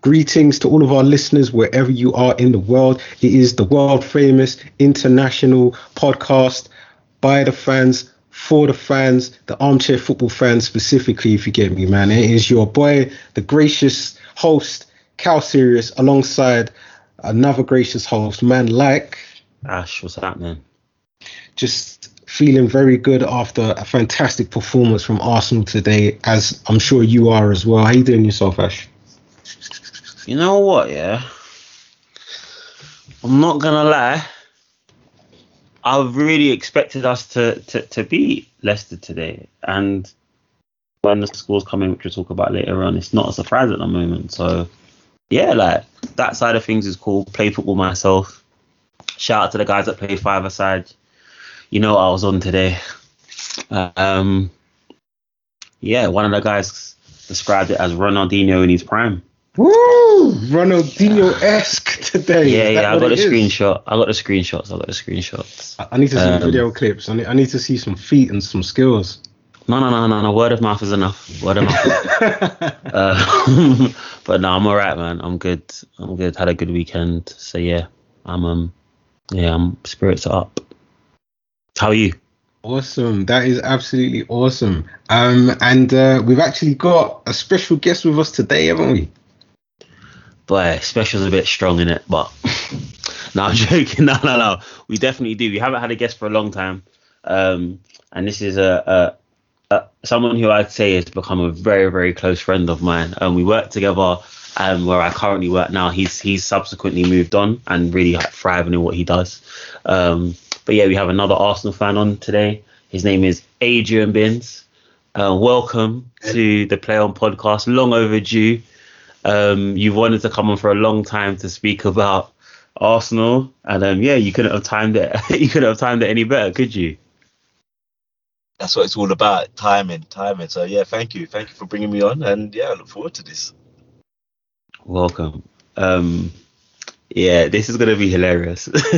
Greetings to all of our listeners wherever you are in the world. It is the world famous international podcast by the fans, for the fans, the armchair football fans specifically, if you get me, man. It is your boy, the gracious host, Cal Sirius, alongside another gracious host, man like Ash. What's happening? Just feeling very good after a fantastic performance from Arsenal today, as I'm sure you are as well. How you doing yourself, Ash? You know what? Yeah, I'm not gonna lie. I really expected us to to, to beat Leicester today, and when the scores come in, which we'll talk about later on, it's not a surprise at the moment. So yeah, like that side of things is cool. Play football myself. Shout out to the guys that play five aside. You know I was on today. Um, yeah, one of the guys described it as Ronaldinho in his prime. Woo! Ronaldinho esque today. Yeah, yeah. I got is? screenshot. I got the screenshots. I got the screenshots. I- I need to see Um, video clips. I need, I need to see some feet and some skills. No, no, no, no, no. Word of mouth is enough. Word of mouth. uh, but no, I'm alright, man. I'm good. I'm good. Had a good weekend. So yeah, I'm um, yeah, I'm spirits are up. How are you? Awesome. That is absolutely awesome. Um, and uh, we've actually got a special guest with us today, haven't we? Boy, special's a bit strong in it, but no, I'm joking. No, no, no. We definitely do. We haven't had a guest for a long time, um, and this is a, a, a someone who I'd say has become a very, very close friend of mine. Um, we work together. Um, where I currently work now, he's he's subsequently moved on and really like, thriving in what he does. Um, but yeah, we have another Arsenal fan on today. His name is Adrian Binns. Uh, welcome to the Play On podcast. Long overdue. Um, you've wanted to come on for a long time to speak about Arsenal, and um, yeah, you couldn't have timed it. you couldn't have timed it any better, could you? that's what it's all about timing timing so yeah thank you thank you for bringing me on and yeah i look forward to this Welcome. Um, yeah, this is gonna be hilarious.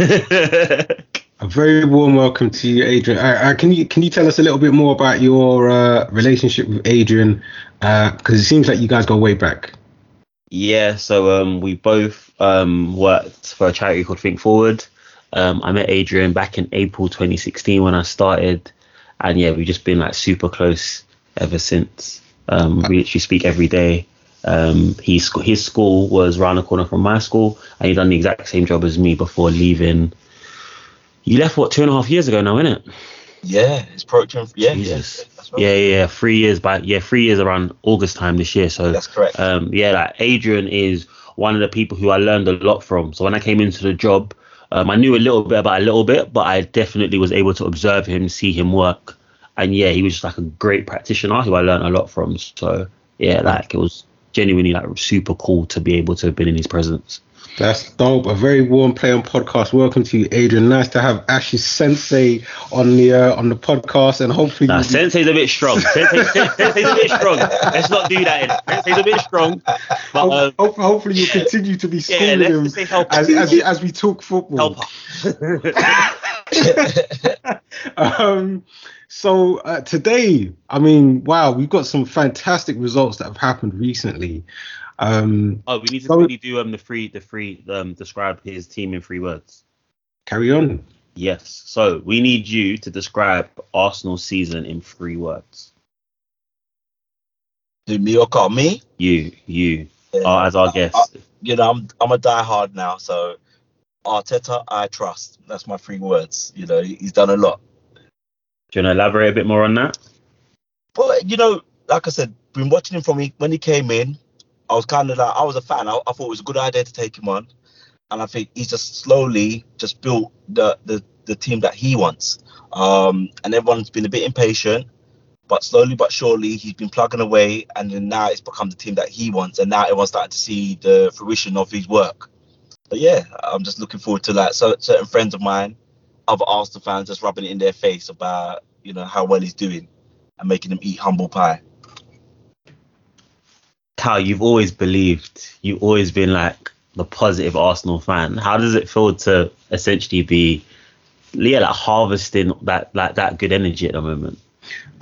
A very warm welcome to you, Adrian. Uh, uh, can you can you tell us a little bit more about your uh, relationship with Adrian? Because it seems like you guys go way back. Yeah, so um, we both um, worked for a charity called Think Forward. Um, I met Adrian back in April 2016 when I started, and yeah, we've just been like super close ever since. Um, we literally speak every day. Um, his his school was round the corner from my school, and he done the exact same job as me before leaving. You left what two and a half years ago now, innit? Yeah it's approaching yeah Jesus. yeah right. Yeah, yeah, yeah, three years back. Yeah, three years around August time this year. So that's correct um, yeah, like Adrian is one of the people who I learned a lot from. So when I came into the job, um, I knew a little bit about a little bit, but I definitely was able to observe him, see him work, and yeah, he was just like a great practitioner who I learned a lot from. So yeah, like it was genuinely like super cool to be able to have been in his presence. That's dope. A very warm play on podcast. Welcome to you, Adrian. Nice to have Ash's sensei on the uh, on the podcast, and hopefully Nah, Sensei's a bit strong. Sensei, Sensei's a bit strong. Let's not do that. In. Sensei's a bit strong, but hope- um, hope- hopefully you continue to be yeah, schooling let's him just say help. as, as, as we talk football. help. um, so uh, today, I mean, wow, we've got some fantastic results that have happened recently. Um, Oh, we need to So- quickly do um the free the free um describe his team in three words. carry on. Yes. So we need you to describe Arsenal's season in three words. do me or call me You, you, Yeah. are as our guest. Uh, you know i'm i'm a diehard now so arteta i trust that's my three words you know he's done a lot Do you want to elaborate a bit more on that? Well, you know like i said been watching him from he, when he came in i was kind of like i was a fan. I, I thought it was a good idea to take him on. And i think he's just slowly just built the the, the team that he wants. Um and everyone's been a bit impatient but slowly but surely he's been plugging away. And then now it's become the team that he wants. And now everyone's starting to see the fruition of his work. But yeah i'm just looking forward to like so, certain friends of mine other arsenal fans just rubbing it in their face about you know how well he's doing and making them eat humble pie Cal, you've always believed, you've always been like the positive Arsenal fan. How does it feel to essentially be, yeah, like harvesting that like that good energy at the moment?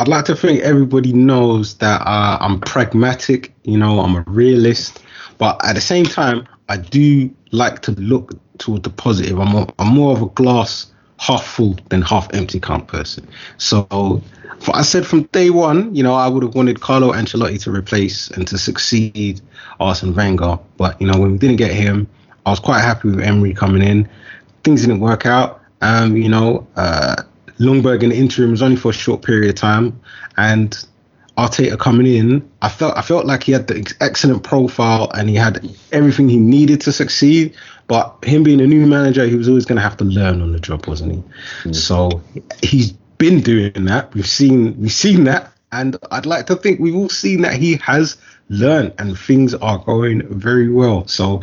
I'd like to think everybody knows that uh, I'm pragmatic. You know, I'm a realist, but at the same time, I do like to look toward the positive. I'm, a, I'm more of a glass half full than half empty kind of person. So for, I said from day one, you know, I would have wanted Carlo Ancelotti to replace and to succeed Arsene Wenger. But, you know, when we didn't get him, I was quite happy with Emery coming in. Things didn't work out. Um, you know, uh, Ljungberg in the interim was only for a short period of time. And Arteta coming in, I felt I felt like he had the excellent profile and he had everything he needed to succeed. But him being a new manager, he was always going to have to learn on the job, wasn't he? Mm. So he's been doing that. We've seen we've seen that, and I'd like to think we've all seen that he has learned and things are going very well. So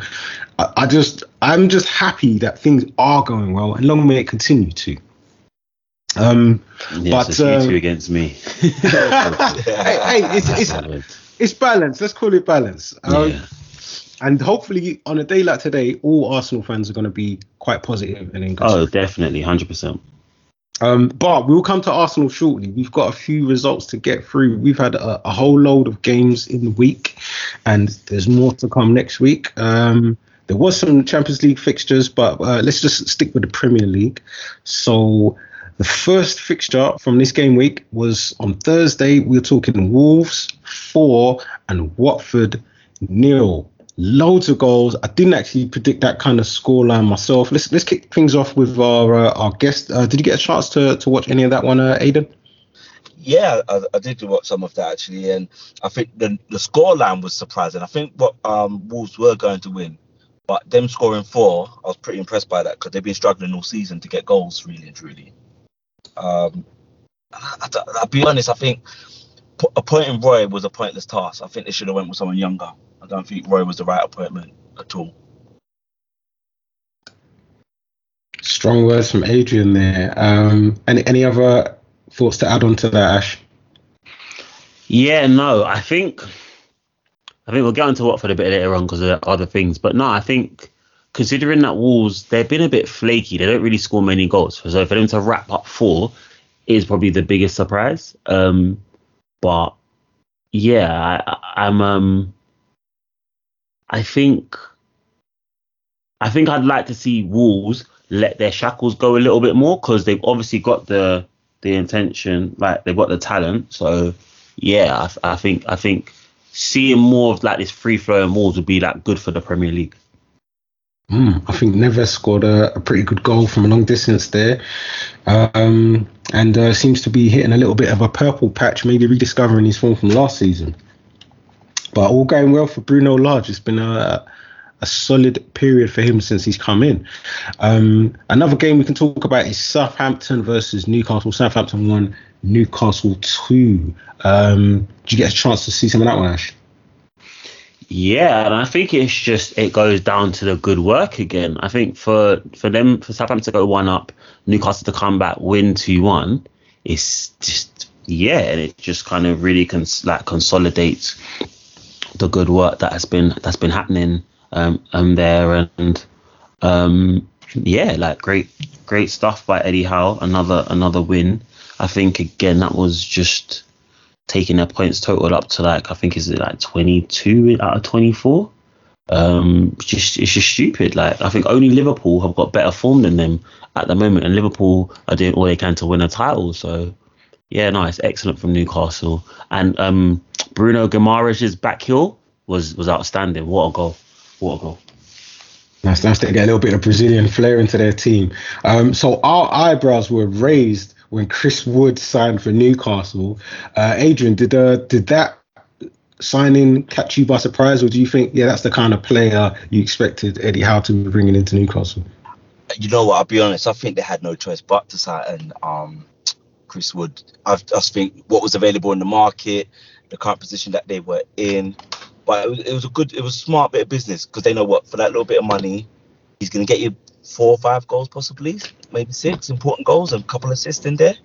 I, I just I'm just happy that things are going well, and long may it continue to. Um, yes, but uh, you two against me. hey, hey, it's, it's, it's balance. Let's call it balance. Um, yeah. And hopefully, on a day like today, all Arsenal fans are going to be quite positive and in Oh, definitely, hundred percent. Um, but we'll come to Arsenal shortly. We've got a few results to get through. We've had a, a whole load of games in the week, and there's more to come next week. Um, there was some Champions League fixtures, but uh, let's just stick with the Premier League. So the first fixture from this game week was on Thursday. We were talking Wolves four and Watford nil loads of goals. I didn't actually predict that kind of scoreline myself. Let's let's kick things off with our uh, our guest. Uh, did you get a chance to to watch any of that one, uh, Aidan? Yeah, I, I, did watch some of that actually, and I think the the scoreline was surprising. I think what um, Wolves were going to win, but them scoring four, I was pretty impressed by that because they've been struggling all season to get goals, really and truly. Um, I, will be honest, I think appointing Roy was a pointless task. I think they should have went with someone younger. I don't think Roy was the right appointment at all. Strong words from Adrian there. Um, any any other thoughts to add on to that, Ash? Yeah, no, I think I think we'll get into Watford a bit later on because of other things. But no, I think considering that Wolves they've been a bit flaky, they don't really score many goals. So for them to wrap up four is probably the biggest surprise. Um, but yeah, I, I'm um I think I think I'd like to see Wolves let their shackles go a little bit more because they've obviously got the the intention, like they've got the talent. So yeah, I, I think I think seeing more of like this free flowing Wolves would be like good for the Premier League. Mm, I think Neves scored a, a, pretty good goal from a long distance there, um, and uh, seems to be hitting a little bit of a purple patch, maybe rediscovering his form from last season. But all going well for Bruno Lage. It's been a, a solid period for him since he's come in. Um, another game we can talk about is Southampton versus Newcastle. Southampton won, Newcastle two. Um, did you get a chance to see some of that one, Ash? Yeah, and I think it's just it goes down to the good work again. I think for for them for Southampton to go one up, Newcastle to come back win two one, it's just yeah, and it just kind of really cons- like consolidates the good work that has been that's been happening um, um there. And um yeah like great great stuff by Eddie Howe. Another another win. I think again that was just taking their points total up to like I think is it like 22 out of 24 um it's just it's just stupid like I think only Liverpool have got better form than them at the moment and Liverpool are doing all they can to win a title so yeah nice excellent from Newcastle and um Bruno Guimaraes' back heel was was outstanding. What a goal! What a goal! Nice, nice to get a little bit of Brazilian flair into their team. Um, so our eyebrows were raised when Chris Wood signed for Newcastle. Uh, Adrian, did uh, did that signing catch you by surprise, or do you think, yeah, that's the kind of player you expected Eddie Howe to be bringing into Newcastle? You know what? I'll be honest. I think they had no choice but to sign um, Chris Wood. I, I think what was available in the market, the current position that they were in. But it was, it was a good, it was smart bit of business because they know what for that little bit of money, he's going to get you four or five goals, possibly maybe six important goals and a couple assists in there.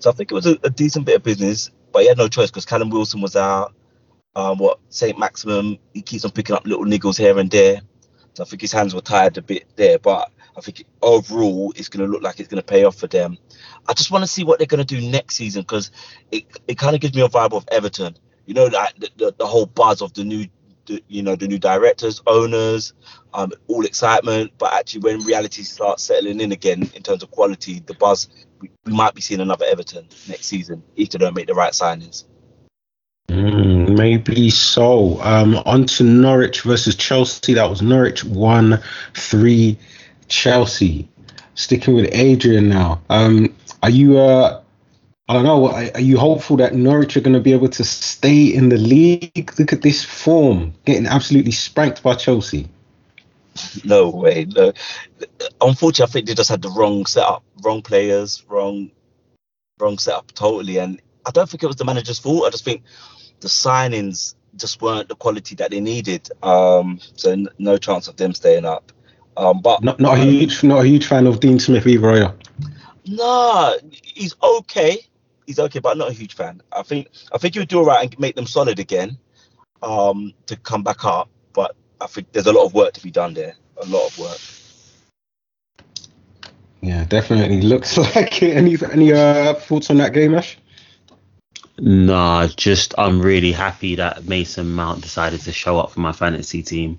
So I think it was a, a decent bit of business. But he had no choice because Callum Wilson was out. Um, what Saint-Maximin, he keeps on picking up little niggles here and there. So I think his hands were tired a bit there. But I think overall it's going to look like it's going to pay off for them. I just want to see what they're going to do next season because it, it kind of gives me a vibe of Everton. You know, like the, the, the whole buzz of the new, you know, the new directors, owners, um, all excitement. But actually, when reality starts settling in again in terms of quality, the buzz, we, we might be seeing another Everton next season if they don't make the right signings. Mm, maybe so. Um, on to Norwich versus Chelsea. That was Norwich 1 3 Chelsea. Sticking with Adrian now. Um, are you, uh, I don't know, are, you hopeful that Norwich are going to be able to stay in the league? Look at this form, getting absolutely spanked by Chelsea. No way. No. Unfortunately, I think they just had the wrong setup, wrong players, wrong, wrong setup totally. And I don't think it was the manager's fault. I just think the signings just weren't the quality that they needed. Um, so n- no chance of them staying up. Um, but Not, not a huge, not a huge fan of Dean Smith either, are you? Nah, he's okay. He's okay, but not a huge fan. I think I think he would do all right and make them solid again, um, to come back up. But I think there's a lot of work to be done there. A lot of work. Yeah, definitely looks like it. Any any uh, thoughts on that game, Ash? Nah, just I'm really happy that Mason Mount decided to show up for my fantasy team.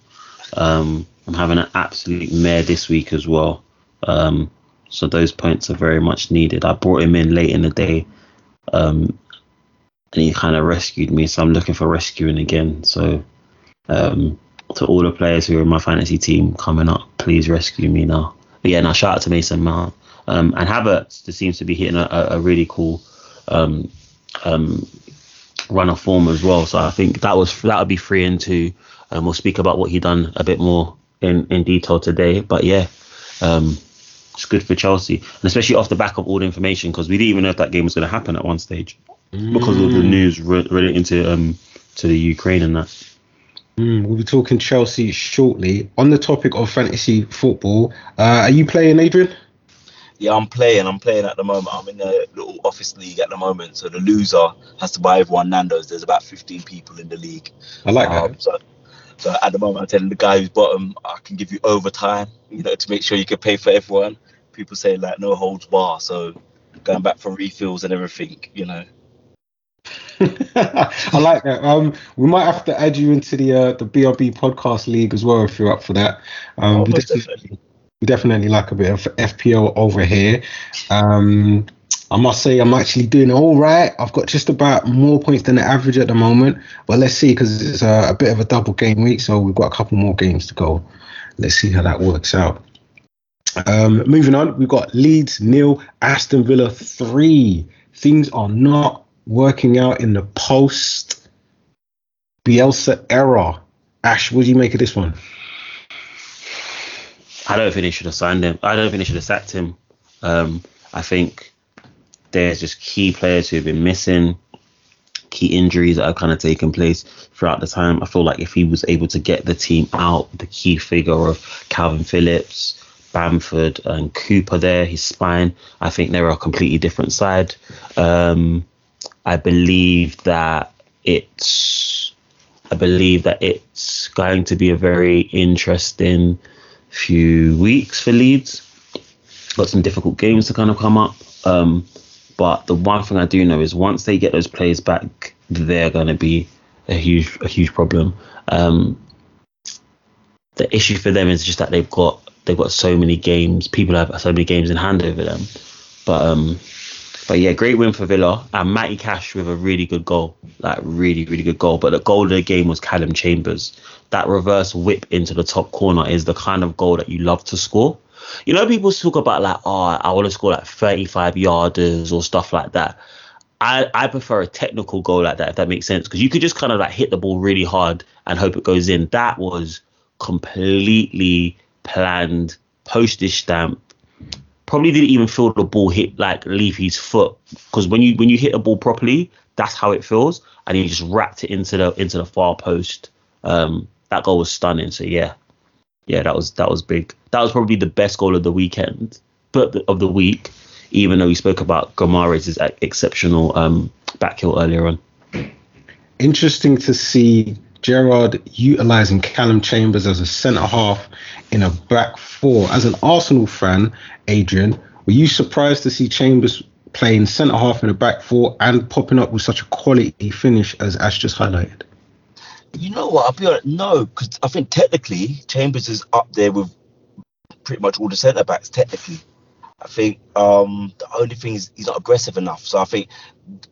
Um, I'm having an absolute mare this week as well. Um, so those points are very much needed. I brought him in late in the day, um, and he kind of rescued me. So I'm looking for rescuing again. So um, to all the players who are in my fantasy team coming up, please rescue me now. But yeah, now shout out to Mason Mount. Um, and Havertz just seems to be hitting a, a, really cool um, um, run of form as well. So I think that was that would be free into. Um, we'll speak about what he done a bit more in, in detail today. But yeah, um, it's good for Chelsea, and especially off the back of all the information because we didn't even know if that game was going to happen at one stage because of the news re- relating to um to the Ukraine and that. Mm, we'll be talking Chelsea shortly. On the topic of fantasy football, uh, are you playing, Adrian? Yeah, I'm playing. I'm playing at the moment. I'm in a little office league at the moment. So the loser has to buy everyone Nando's. There's about 15 people in the league. I like Um, that. so, so at the moment, I'm telling the guy who's bottom, I can give you overtime, you know, to make sure you can pay for everyone. People say like no holds bar, so going back for refills and everything, you know. I like that. Um, we might have to add you into the uh, the BRB podcast league as well if you're up for that. Um, Oh, we, definitely, definitely. we definitely like a bit of FPL over here. Um, I must say I'm actually doing all right. I've got just about more points than the average at the moment, but let's see because it's a, a bit of a double game week, so we've got a couple more games to go. Let's see how that works out. Um, moving on, we've got Leeds nil, Aston Villa three. Things are not working out in the post Bielsa era. Ash, what do you make of this one? I don't think they should have signed him. I don't think they should have sacked him. Um, I think there's just key players who have been missing, key injuries that have kind of taken place throughout the time. I feel like if he was able to get the team out, the key figure of Kalvin Phillips, Bamford, and Cooper there, his spine, I think they're a completely different side. Um, I believe that it's I believe that it's going to be a very interesting few weeks for Leeds. Got some difficult games to kind of come up. Um, but the one thing I do know is once they get those players back, they're going to be a huge a huge problem. Um, the issue for them is just that they've got they've got so many games. People have so many games in hand over them. But um, but yeah, great win for Villa and Matty Cash with a really good goal, like really really good goal. But the goal of the game was Calum Chambers. That reverse whip into the top corner is the kind of goal that you love to score. You know, people talk about like, oh, I want to score like 35 yarders or stuff like that. I, I prefer a technical goal like that, if that makes sense, because you could just kind of like hit the ball really hard and hope it goes in. That was completely planned, postage stamp. Probably didn't even feel the ball hit like leave his foot, because when you when you hit a ball properly, that's how it feels, and he just wrapped it into the into the far post. Um, that goal was stunning. So yeah, yeah, that was that was big. That was probably the best goal of the weekend, but of the week. Even though we spoke about Guimaraes' exceptional um, back heel earlier on. Interesting to see Gerrard utilising Calum Chambers as a centre half in a back four. As an Arsenal fan, Adrian, were you surprised to see Chambers playing centre half in a back four and popping up with such a quality finish as Ash just highlighted? You know what? I'll be honest. No, because I think technically Chambers is up there with pretty much all the centre backs. Technically, I think um, the only thing is he's not aggressive enough. So I think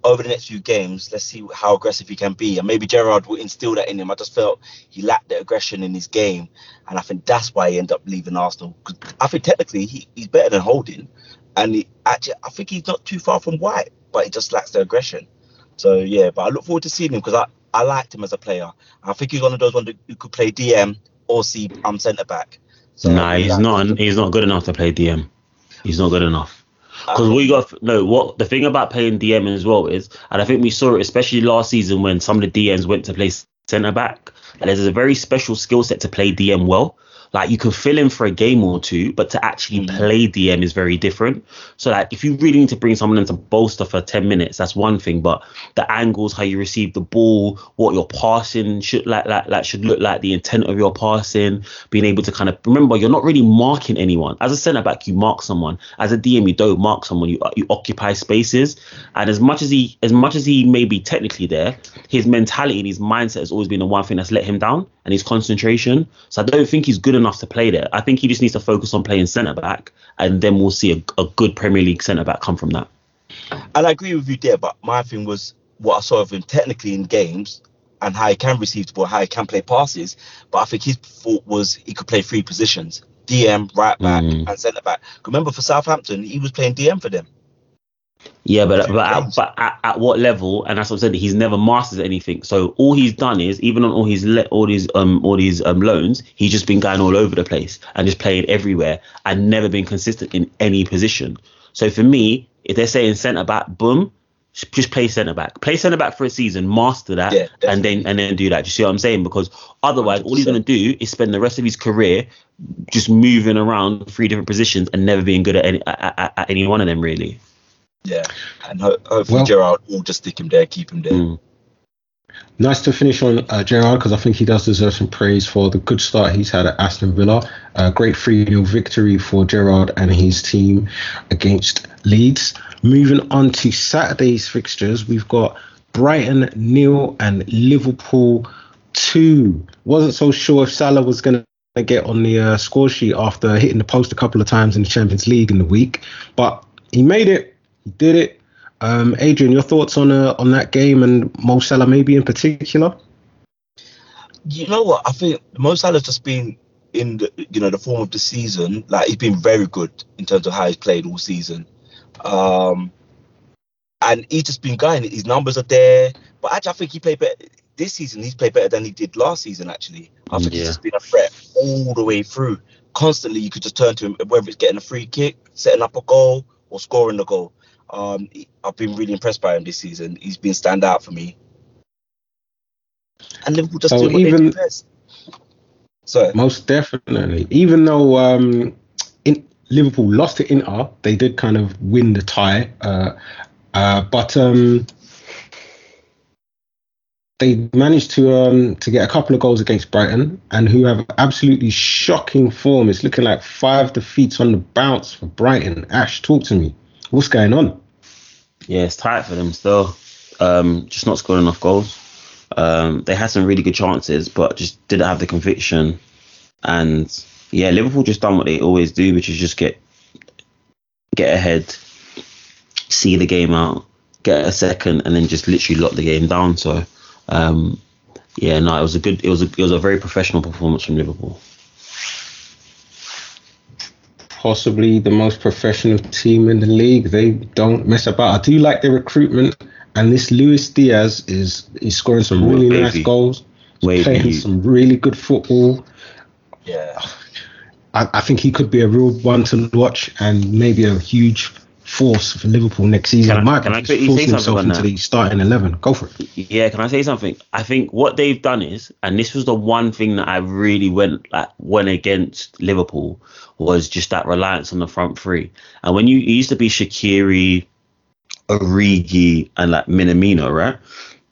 over the next few games, let's see how aggressive he can be, and maybe Gerrard will instill that in him. I just felt he lacked the aggression in his game, and I think that's why he ended up leaving Arsenal. I think technically he, he's better than Holding, and he, actually I think he's not too far from White, but he just lacks the aggression. So yeah, but I look forward to seeing him because I, I liked him as a player. I think he's one of those ones who could play DM or see I'm centre back. So nah, he's not. He's not good enough to play DM. He's not good enough. Because we got no. What the thing about playing DM as well is, and I think we saw it especially last season when some of the DMs went to play centre back. And there's a very special skill set to play DM well. Like you can fill in for a game or two, but to actually mm. play DM is very different. So like if you really need to bring someone in to bolster for 10 minutes, that's one thing. But the angles, how you receive the ball, what your passing should like like, like should look like, the intent of your passing, being able to kind of remember you're not really marking anyone. As a centre back, you mark someone. As a DM, you don't mark someone. You you occupy spaces. And as much as he as much as he may be technically there, his mentality and his mindset has always been the one thing that's let him down and his concentration. So I don't think he's good enough to play there. I think he just needs to focus on playing centre back, and then we'll see a, a good Premier League centre back come from that. And I agree with you there, but my thing was what I saw of him technically in games and how he can receive the ball, how he can play passes. But I think his fault was he could play three positions: DM, right back, mm. and centre back. Remember for Southampton, he was playing DM for them. Yeah, but but at, but at, at, what level? And that's what I'm saying. He's never mastered anything. So all he's done is even on all his le- all these um all these um loans, he's just been going all over the place and just playing everywhere and never been consistent in any position. So for me, if they're saying centre back, boom, just play centre back. Play centre back for a season, master that, yeah, and then and then do that. Do you see what I'm saying? Because otherwise, 100%. all he's gonna do is spend the rest of his career just moving around three different positions and never being good at any at, at, at any one of them really. Yeah, and ho- hopefully well, Gerrard will just stick him there, keep him there. Mm. Nice to finish on uh, Gerrard because I think he does deserve some praise for the good start he's had at Aston Villa. A great 3 0 victory for Gerrard and his team against Leeds. Moving on to Saturday's fixtures, we've got Brighton nil and Liverpool 2. Wasn't so sure if Salah was going to get on the uh, score sheet after hitting the post a couple of times in the Champions League in the week, but he made it did it. Um, Adrian, your thoughts on uh, on that game and Mo Salah maybe in particular? You know what? I think Mo Salah's just been in the you know the form of the season. Like he's been very good in terms of how he's played all season. Um, and he's just been going. His numbers are there. But actually, I think he played better this season. He's played better than he did last season. Actually, I think yeah. he's just been a threat all the way through. Constantly, you could just turn to him, whether it's getting a free kick, setting up a goal, or scoring the goal. Um, I've been really impressed by him this season. He's been stand out for me. And Liverpool just so even so most definitely, even though um, in, Liverpool lost to Inter, they did kind of win the tie. Uh, uh, but um, they managed to um, to get a couple of goals against Brighton, and who have absolutely shocking form. It's looking like five defeats on the bounce for Brighton. Ash, talk to me. What's going on? Yeah, it's tight for them still. Um, just not scoring enough goals. Um, they had some really good chances, but just didn't have the conviction. And yeah, Liverpool just done what they always do, which is just get get ahead, see the game out, get a second, and then just literally lock the game down. So um, yeah, no, it was a good, it was a, it was a very professional performance from Liverpool possibly the most professional team in the league. They don't mess about. I do like the recruitment, and this Luis Diaz is is scoring some really Ooh, nice goals, Wait, playing some really good football. Yeah, I, I think he could be a real one to watch, and maybe a huge force for Liverpool next season. Can I, Might can I quickly say something into the starting eleven. Go for it. Yeah, can I say something? I think what they've done is, and this was the one thing that I really went like went against Liverpool was just that reliance on the front three. And when you used to be Shaqiri, Origi, and like Minamino, right?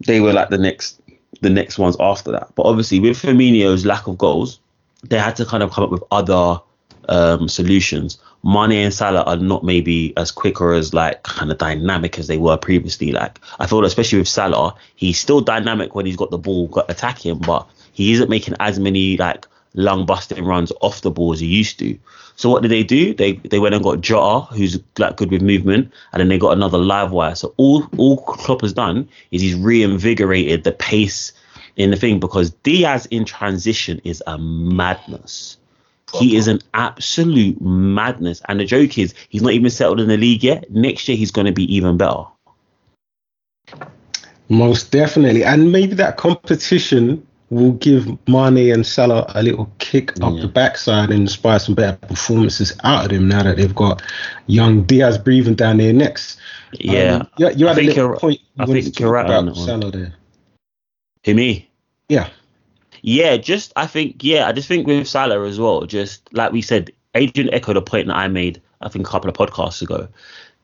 They were like the next the next ones after that. But obviously, with Firmino's lack of goals, they had to kind of come up with other um, solutions. Mane and Salah are not maybe as quick or as like kind of dynamic as they were previously. Like I feel, especially with Salah, he's still dynamic when he's got the ball, got attacking, but he isn't making as many like lung busting runs off the ball as he used to. So what did they do? They they went and got Jota, who's like good with movement, and then they got another live wire. So all all Klopp has done is he's reinvigorated the pace in the thing because Diaz in transition is a madness. He is an absolute madness. And the joke is he's not even settled in the league yet. Next year he's gonna be even better. Most definitely. And maybe that competition will give Mane and Salah a little kick up Yeah. the backside and inspire some better performances out of them now that they've got young Diaz breathing down their necks. Yeah. Um, you, you had a think little point you I wanted think to you're talk right on about one. Salah there. Who me? Yeah. Yeah, just I think yeah, I just think with Salah as well, just like we said, Adrian echoed a point that I made I think a couple of podcasts ago.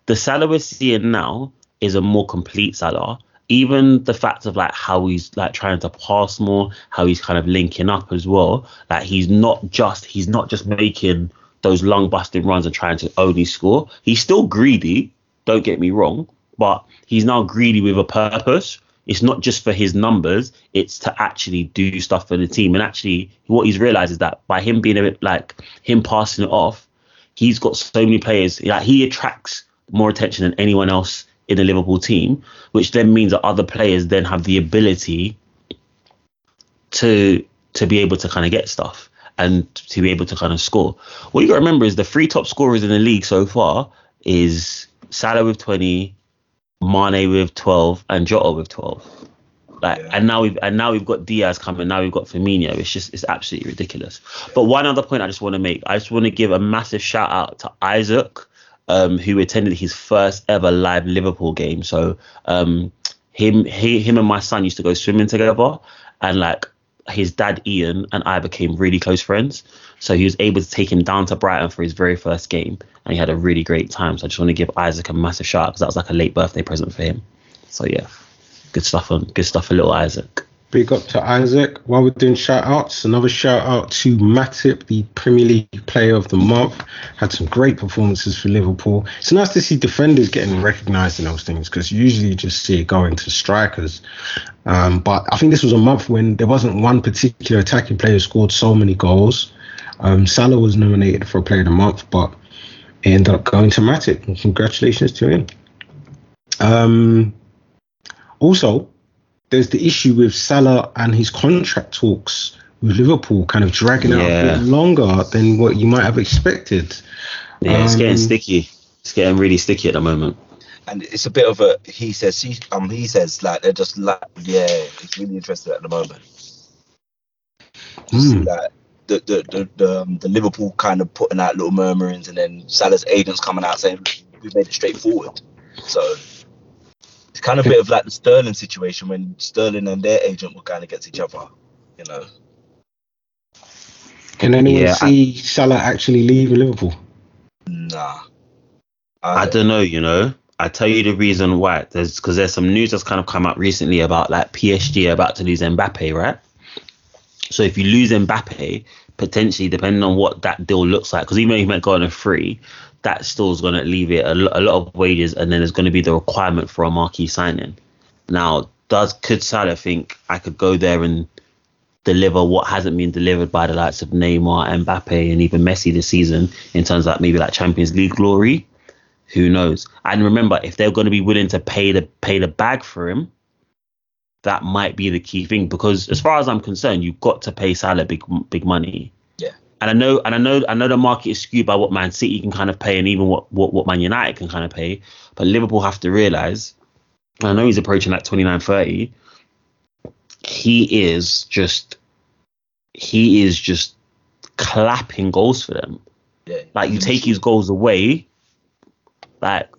The Salah we're seeing now is a more complete Salah. Even the fact of like how he's like trying to pass more, how he's kind of linking up as well. Like he's not just he's not just making those long busting runs and trying to only score. He's still greedy, don't get me wrong, but he's now greedy with a purpose. It's not just for his numbers, it's to actually do stuff for the team. And actually, what he's realized is that by him being a bit like him passing it off, he's got so many players. Like he attracts more attention than anyone else in the Liverpool team, which then means that other players then have the ability to to be able to kind of get stuff and to be able to kind of score. What you got to remember is the three top scorers in the league so far is Salah with 20, Mane with 12, and Jota with 12. Like, Yeah. and now we've and now we've got Diaz coming. Now we've got Firmino. It's just it's absolutely ridiculous. But one other point I just want to make. I just want to give a massive shout out to Isaac, um, who attended his first ever live Liverpool game. So um, him he him and my son used to go swimming together, and like his dad Ian and I became really close friends. So he was able to take him down to Brighton for his very first game, and he had a really great time. So I just want to give Isaac a massive shout because that was like a late birthday present for him. So yeah, good stuff on good stuff for little Isaac. Big up to Isaac. While we're doing shout outs, another shout out to Matip, the Premier League Player of the Month. Had some great performances for Liverpool. It's nice to see defenders getting recognised in those things because usually you just see it going to strikers. Um, but I think this was a month when there wasn't one particular attacking player who scored so many goals. Um, Salah was nominated for Player of the Month, but it ended up going to Matip. Congratulations to him. Um, also, there's the issue with Salah and his contract talks with Liverpool kind of dragging out a bit longer than what you might have expected. Yeah, it's getting Um, sticky. It's getting really sticky at the moment. and it's a bit of a he says he um he says like they're just like yeah it's really interesting at the moment Hmm. like the the the, the, um, the Liverpool kind of putting out little murmurings and then Salah's agents coming out saying we've made it straightforward so it's kind of a bit of like the Sterling situation when Sterling and their agent were kind of against each other you know Can anyone Yeah, I- see Salah actually leaving Liverpool? nah I don't know, you know. I tell you the reason why. There's because there's some news that's kind of come out recently about like PSG about to lose Mbappe, right? So if you lose Mbappe, potentially depending on what that deal looks like, because even though he might go on a free, that still is going to alleviate a, a lot of wages, and then there's going to be the requirement for a marquee signing. Now, does could Salah think I could go there and deliver what hasn't been delivered by the likes of Neymar, Mbappe, and even Messi this season in terms of like maybe like Champions League glory? Who knows? And remember, if they're going to be willing to pay the pay the bag for him, that might be the key thing. Because as far as I'm concerned, you've got to pay Salah big big money. Yeah. And I know, and I know, I know the market is skewed by what Man City can kind of pay, and even what what, what Man United can kind of pay. But Liverpool have to realize. I know he's approaching like 29, 30. He is just, he is just clapping goals for them. yeah Like you take his goals away, like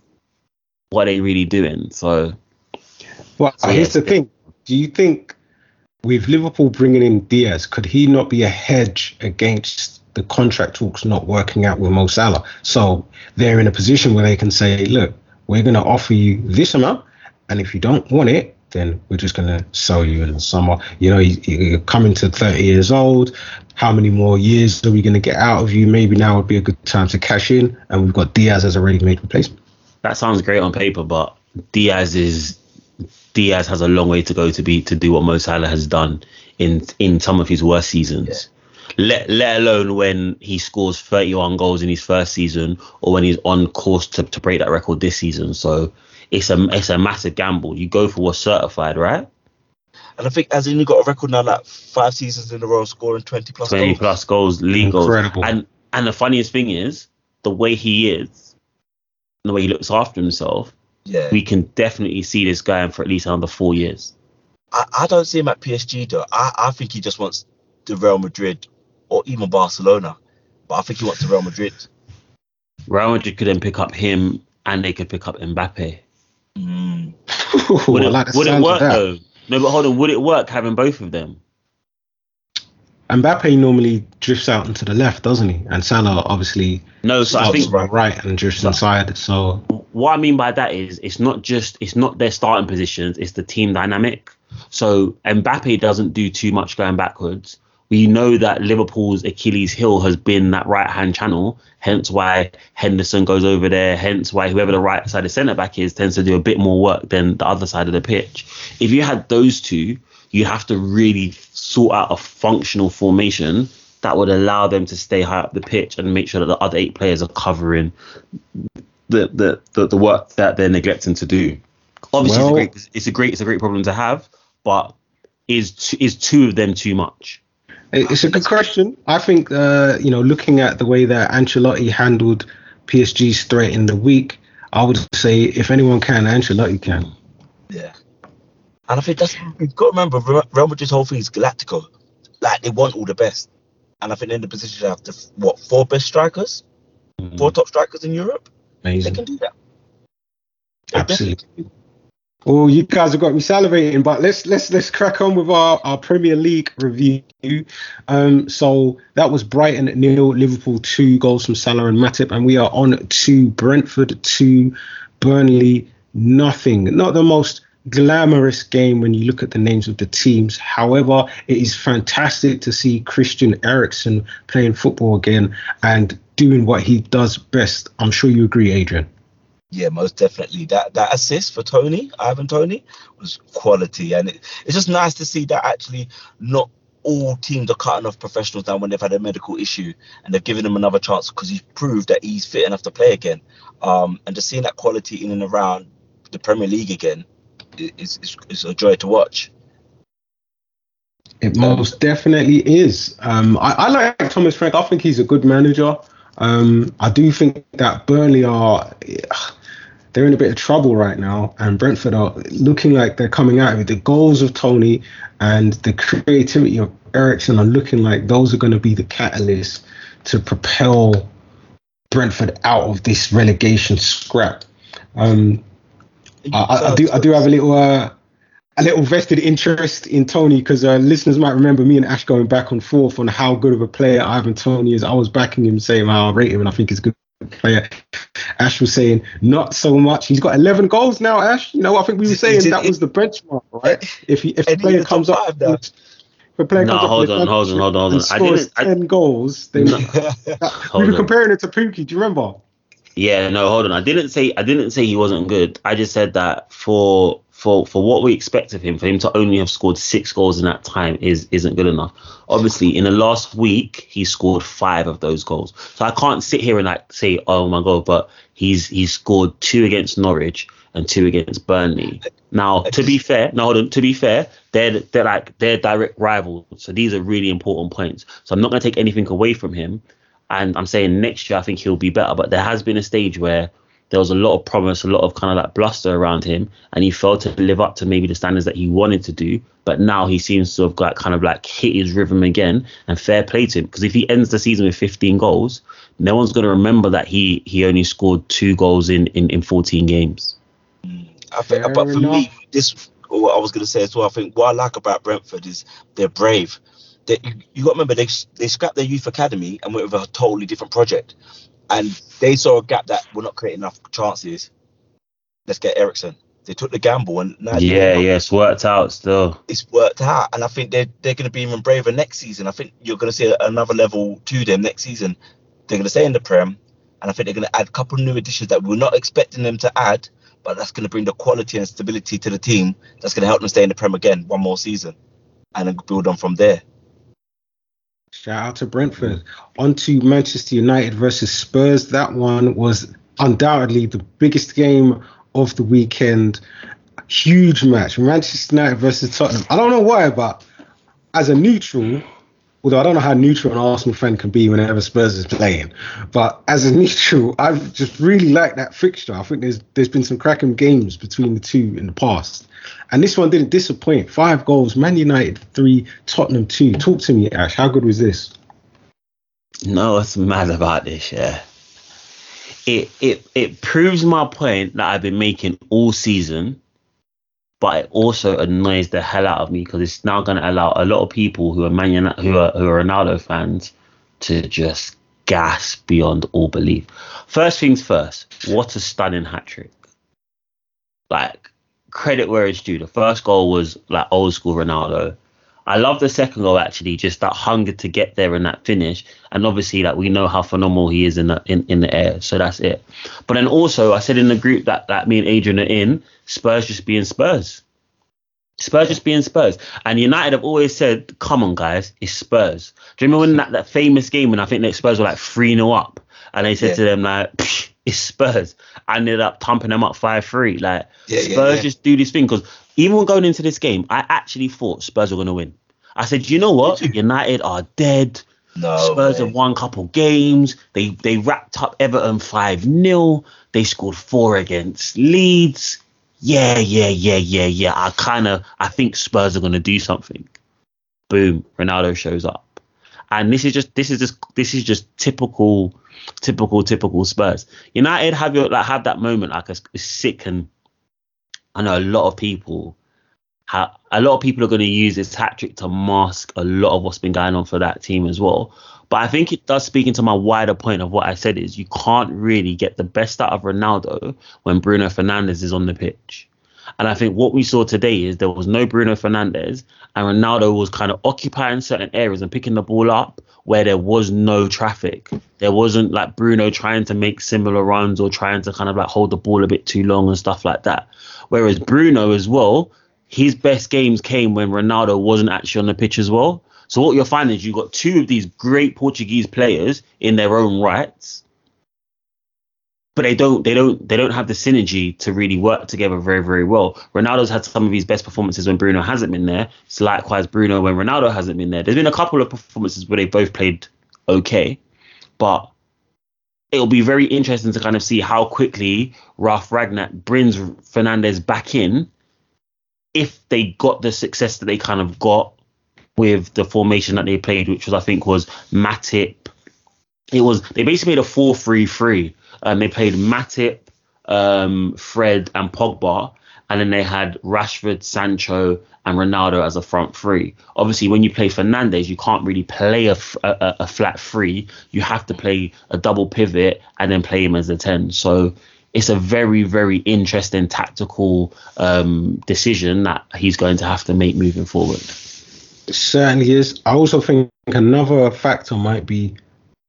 what are they really doing? So Well, So, here's yeah, the thing. Do you think with Liverpool bringing in Diaz, could he not be a hedge against the contract talks not working out with Mo Salah? So they're in a position where they can say, look, we're going to offer you this amount, and if you don't want it, then we're just going to sell you in the summer. You know, you, are coming to 30 years old. How many more years are we going to get out of you? Maybe now would be a good time to cash in. And we've got Diaz as a ready-made replacement. That sounds great on paper, but Diaz is Diaz has a long way to go to be to do what Mo Salah has done in in some of his worst seasons. Yeah. Let let alone when he scores 31 goals in his first season or when he's on course to, to break that record this season. So it's a it's a massive gamble. You go for what's certified, right? And I think as in got a record now like five seasons in a row scoring 20 plus 20 goals. plus goals, league Incredible. goals. And and the funniest thing is the way he is, the way he looks after himself. Yeah. We can definitely see this guy for at least another four years. I, I don't see him at PSG though. I, I think he just wants the Real Madrid or even Barcelona. But I think he wants the Real Madrid. Real Madrid could then pick up him and they could pick up Mbappe. Mm. would it, like would it work though? No, but hold on. Would it work having both of them? Mbappe normally drifts out into the left, doesn't he? And Salah obviously no. So I think right and drifts inside. So what I mean by that is it's not just it's not their starting positions, it's the team dynamic. So Mbappe doesn't do too much going backwards. We know that Liverpool's Achilles heel has been that right hand channel, hence why Henderson goes over there, hence why whoever the right side of centre back is tends to do a bit more work than the other side of the pitch. If you had those two, you have to really sort out a functional formation that would allow them to stay high up the pitch and make sure that the other eight players are covering the the, the, the work that they're neglecting to do. Obviously, well, it's, a great, it's a great it's a great problem to have, but is is two of them too much? It's a good question. I think uh, you know, looking at the way that Ancelotti handled PSG's threat in the week, I would say if anyone can, Ancelotti can. Yeah, and I think that's you've got to remember Real Madrid's whole thing is Galactico, like they want all the best, and I think they're in the position to have the what four best strikers, mm. four top strikers in Europe. Amazing. They can do that. Absolutely. Well, you guys have got me salivating, but let's let's let's crack on with our, our Premier League review. Um, so that was Brighton nil, Liverpool two goals from Salah and Matip, and we are on to Brentford two, Burnley nothing. Not the most glamorous game when you look at the names of the teams. However, it is fantastic to see Christian Eriksen playing football again and doing what he does best. I'm sure you agree, Adrian. Yeah, most definitely. That that assist for Toney, Ivan Toney, was quality, and it, it's just nice to see that actually not all teams are cutting off professionals down when they've had a medical issue, and they've given him another chance because he's proved that he's fit enough to play again. Um, and just seeing that quality in and around the Premier League again is is, is a joy to watch. It most definitely is. Um, I, I like Thomas Frank. I think he's a good manager. Um, I do think that Burnley are they're in a bit of trouble right now, and Brentford are looking like they're coming out of it. The goals of Toney and the creativity of Eriksen are looking like those are going to be the catalyst to propel Brentford out of this relegation scrap. Um, I, I, do I do have a little uh, a little vested interest in Toney because uh, listeners might remember me and Ash going back and forth on how good of a player Ivan Toney is. I was backing him, saying how I rate him, and I think he's a good player. Ash was saying not so much. He's got 11 goals now. Ash, you know, I think we were saying that was the benchmark, right? If he, if the player comes up, if a player no, comes hold up on, hold on, hold on, hold on. I didn't, 10 I, goals, then no, we were comparing it to Pukki. Do you remember? Yeah, no, hold on. I didn't say I didn't say he wasn't good. I just said that for for for what we expect of him, for him to only have scored six goals in that time is isn't good enough. Obviously, in the last week, he scored five of those goals. So I can't sit here and like say, oh my god, but he's he's scored two against Norwich and two against Burnley. Now, to be fair, no, hold on, to be fair, they're they're like they're direct rivals. So these are really important points. So I'm not gonna take anything away from him. And I'm saying next year I think he'll be better. But there has been a stage where there was a lot of promise, a lot of kind of like bluster around him, and he failed to live up to maybe the standards that he wanted to do. But now he seems to have got kind of like hit his rhythm again, and fair play to him. Because if he ends the season with 15 goals, no one's going to remember that he he only scored two goals in in, in 14 games. I think, but for enough. me, this what I was going to say as well. I think what I like about Brentford is they're brave. They, you, you got to remember they they scrapped their youth academy and went with a totally different project and they saw a gap that we're not creating enough chances. Let's get Eriksen. They took the gamble, and now Yeah, yeah, it's worked out still. it's worked out. And I think they're they're going to be even braver next season. I think you're going to see another level to them next season. They're going to stay in the Prem, and I think they're going to add a couple of new additions that we're not expecting them to add, but that's going to bring the quality and stability to the team. That's going to help them stay in the Prem again one more season, and then build on from there. Shout out to Brentford. On to Manchester United versus Spurs. That one was undoubtedly the biggest game of the weekend. Huge match. Manchester United versus Tottenham. I don't know why, but as a neutral, although I don't know how neutral an Arsenal fan can be whenever Spurs is playing, but as a neutral, I've just really liked that fixture. I think there's there's been some cracking games between the two in the past. And this one didn't disappoint. Five goals, Man United three, Tottenham two. Talk to me, Ash. How good was this? No, what's mad about this, yeah. It it it proves my point that I've been making all season, but it also annoys the hell out of me because it's now going to allow a lot of people who are Man United, who are who are Ronaldo fans to just gas beyond all belief. First things first, what a stunning hat trick! Like credit where it's due. The first goal was like old school Ronaldo. I love the second goal actually, just that hunger to get there and that finish, and obviously that we know how phenomenal he is in the in, in the air. So that's it. But then also I said in the group that that me and Adrian are in, Spurs just being Spurs. Spurs just being Spurs. And United have always said, come on guys, it's Spurs. Do you remember when that, that famous game when I think the Spurs were like 3 0 up and they said Yeah. to them like "Psh, it's Spurs. I ended up thumping them up 5 3. Like yeah, Spurs yeah. just do this thing because even when going into this game, I actually thought Spurs were going to win. I said, you know what? United are dead. No, Spurs have won a couple games. They they wrapped up Everton 5 0. They scored four against Leeds. Yeah, yeah, yeah, yeah, yeah. I kind of I think Spurs are going to do something. Boom, Ronaldo shows up. And this is just this is just this is just typical typical typical Spurs. United have your like have that moment like a sick and I know a lot of people ha a lot of people are going to use this hat trick to mask a lot of what's been going on for that team as well. But I think it does speak into my wider point of what I said is you can't really get the best out of Ronaldo when Bruno Fernandes is on the pitch. And I think what we saw today is there was no Bruno Fernandes and Ronaldo was kind of occupying certain areas and picking the ball up where there was no traffic. There wasn't like Bruno trying to make similar runs or trying to kind of like hold the ball a bit too long and stuff like that. Whereas Bruno as well, his best games came when Ronaldo wasn't actually on the pitch as well. So what you're finding is you've got two of these great Portuguese players in their own rights, but they don't they don't they don't have the synergy to really work together very very well. Ronaldo's had some of his best performances when Bruno hasn't been there. It's likewise Bruno when Ronaldo hasn't been there. There's been a couple of performances where they both played okay, but it'll be very interesting to kind of see how quickly Ralf Rangnick brings Fernandes back in if they got the success that they kind of got with the formation that they played, which was I think was Matic. It was they basically made a 4-3-3 and they played Matic, um, Fred, and Pogba, and then they had Rashford, Sancho, and Ronaldo as a front three. Obviously, when you play Fernandes, you can't really play a flat three. You have to play a double pivot and then play him as a ten. So it's a very, very interesting tactical um, decision that he's going to have to make moving forward. Certainly is. I also think another factor might be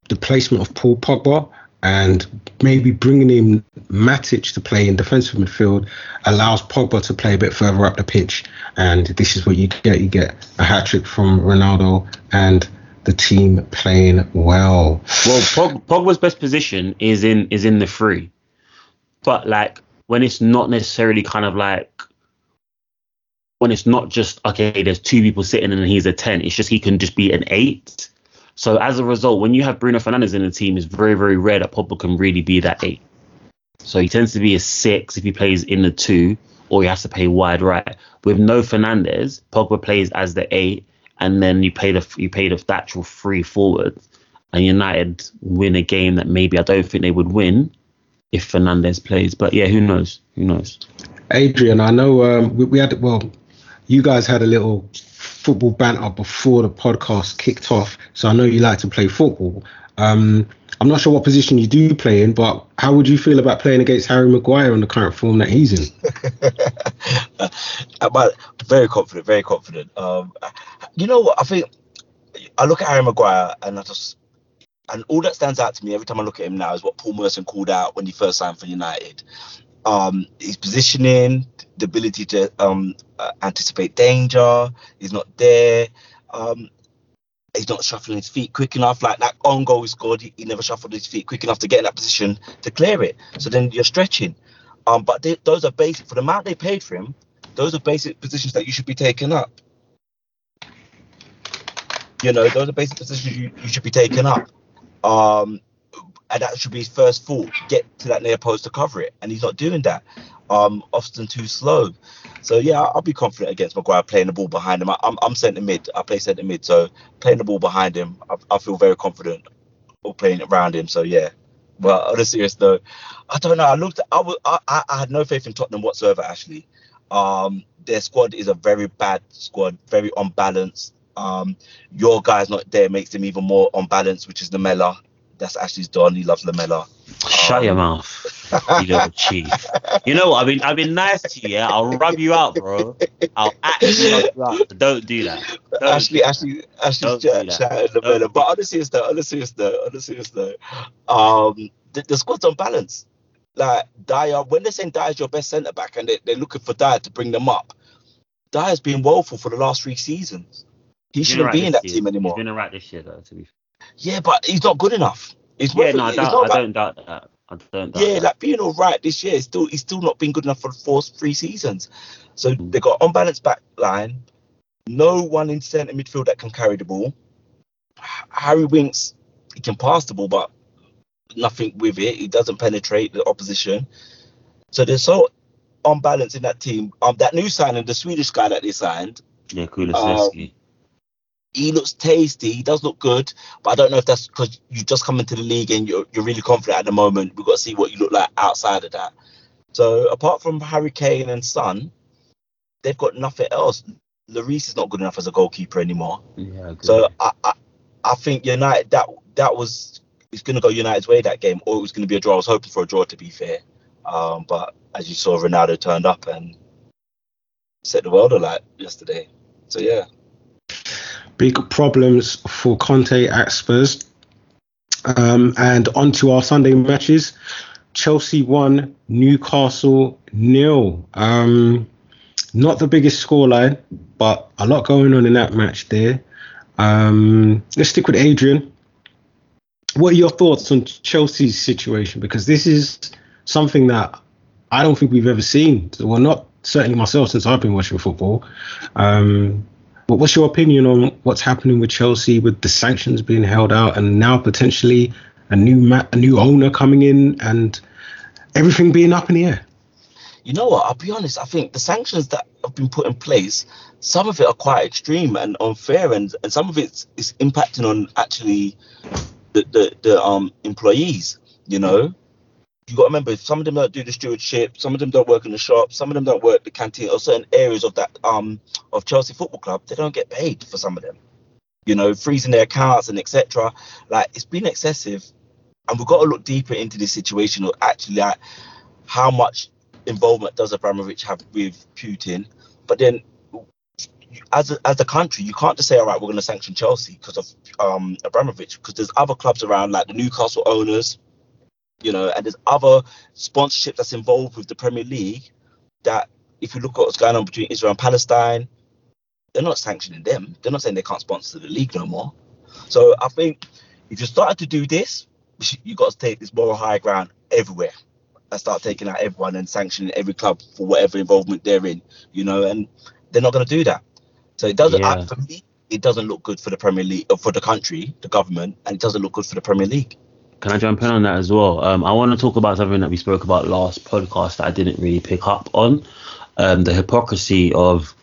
the placement of Paul Pogba and maybe bringing in Matic to play in defensive midfield allows Pogba to play a bit further up the pitch. And this is what you get. You get a hat trick from Ronaldo and the team playing well. Well, Pog, Pogba's best position is in is in the three, but like when it's not necessarily kind of like when it's not just okay, there's two people sitting and he's a ten. It's just he can just be an eight. So as a result, when you have Bruno Fernandes in the team, it's very very rare that Pogba can really be that eight. So he tends to be a six if he plays in the two, or he has to play wide right. With no Fernandes, Pogba plays as the eight, and then you play the you play the actual three forward and United win a game that maybe I don't think they would win if Fernandes plays. But yeah, who knows? Who knows? Adrian, I know um, we, we had well, you guys had a little football banter before the podcast kicked off, so I know you like to play football. Um, I'm not sure what position you do play in, but how would you feel about playing against Harry Maguire on the current form that he's in? but very confident, very confident. Um, you know what? I think I look at Harry Maguire and I just and all that stands out to me every time I look at him now is what Paul Merson called out when he first signed for United. Um, his positioning, the ability to um, uh, anticipate danger, he's not there. Um, he's not shuffling his feet quick enough. Like that on goal he scored, he, he, never shuffled his feet quick enough to get in that position to clear it. So then you're stretching. Um, but they, those are basic for the amount they paid for him. Those are basic positions that you should be taking up. You know, those are basic positions you, you should be taking up. Um, and that should be his first thought: get to that near post to cover it, and he's not doing that. Um, often too slow. So yeah, I'll be confident against Maguire playing the ball behind him. I, am I'm centre mid. I play centre mid, so playing the ball behind him, I, I feel very confident. Or playing around him. So yeah. But on a serious note, I don't know. I looked. I was. I, I had no faith in Tottenham whatsoever. Actually, um, their squad is a very bad squad, very unbalanced. Um, your guy's not there makes them even more unbalanced, which is Lamela. That's Ashley's Don. He loves Lamela. Shut um, your mouth, you little chief. You know what? I've been I've been nice to you. Yeah, I'll rub you out, bro. I'll actually rub you out. Don't do that. Don't Ashley, do Ashley, Ashley's shouting Lamela. But honestly, it's the honestly, it's the honestly, it's the um the, the squad's on balance. Like Dier, when they're saying Dier's your best centre back and they, they're looking for Dier to bring them up, Dier's been woeful for the last three seasons. He shouldn't right be in that year. team anymore. He's been alright this year, though. To be fair. Yeah, but he's not good enough. It's yeah, no, I, doubt, I like, don't doubt that. I don't doubt yeah, that. like being all right this year, still he's still not been good enough for the first three seasons. So mm. they got unbalanced back line, no one in centre midfield that can carry the ball. Harry Winks, he can pass the ball, but nothing with it. He doesn't penetrate the opposition. So they're so unbalanced in that team. Um, that new signing, the Swedish guy that they signed, yeah, Kulusevski. Um, he looks tasty. He does look good, but I don't know if that's because you just come into the league and you're, you're really confident at the moment. We've got to see what you look like outside of that. So apart from Harry Kane and Son, they've got nothing else. Lloris is not good enough as a goalkeeper anymore. Yeah, I so I, I, I think United that that was it's going to go United's way that game, or it was going to be a draw. I was hoping for a draw to be fair, um, but as you saw, Ronaldo turned up and set the world alight yesterday. So yeah. Big problems for Conte at Spurs. Um, and on to our Sunday matches. Chelsea won, Newcastle nil. Um, not the biggest scoreline, but a lot going on in that match there. Um, let's stick with Adrian. What are your thoughts on Chelsea's situation? Because this is something that I don't think we've ever seen. Well, not certainly myself since I've been watching football. Um, but what's your opinion on what's happening with Chelsea with the sanctions being held out and now potentially a new ma- a new owner coming in and everything being up in the air? You know what? I'll be honest. I think the sanctions that have been put in place, some of it are quite extreme and unfair, and, and some of it is impacting on actually the, the, the um employees. You know, you got to remember some of them don't do the stewardship, some of them don't work in the shop, some of them don't work the canteen or certain areas of that um of Chelsea Football Club. They don't get paid for some of them. You know, freezing their accounts and etc. Like it's been excessive, and we've got to look deeper into this situation of actually like how much involvement does Abramovich have with Putin. But then, as a, as a country, you can't just say, all right, we're going to sanction Chelsea because of um, Abramovich, because there's other clubs around like the Newcastle owners you know, and there's other sponsorship that's involved with the Premier League that if you look at what's going on between Israel and Palestine, they're not sanctioning them. They're not saying they can't sponsor the league no more. So I think if you started to do this, you got to take this moral high ground everywhere and start taking out everyone and sanctioning every club for whatever involvement they're in, you know, and they're not going to do that. So it doesn't, yeah. for me, it doesn't look good for the Premier League, uh, for the country, the government, and it doesn't look good for the Premier League. Can I jump in on that as well? Um, I want to talk about something that we spoke about last podcast that I didn't really pick up on. Um, the hypocrisy of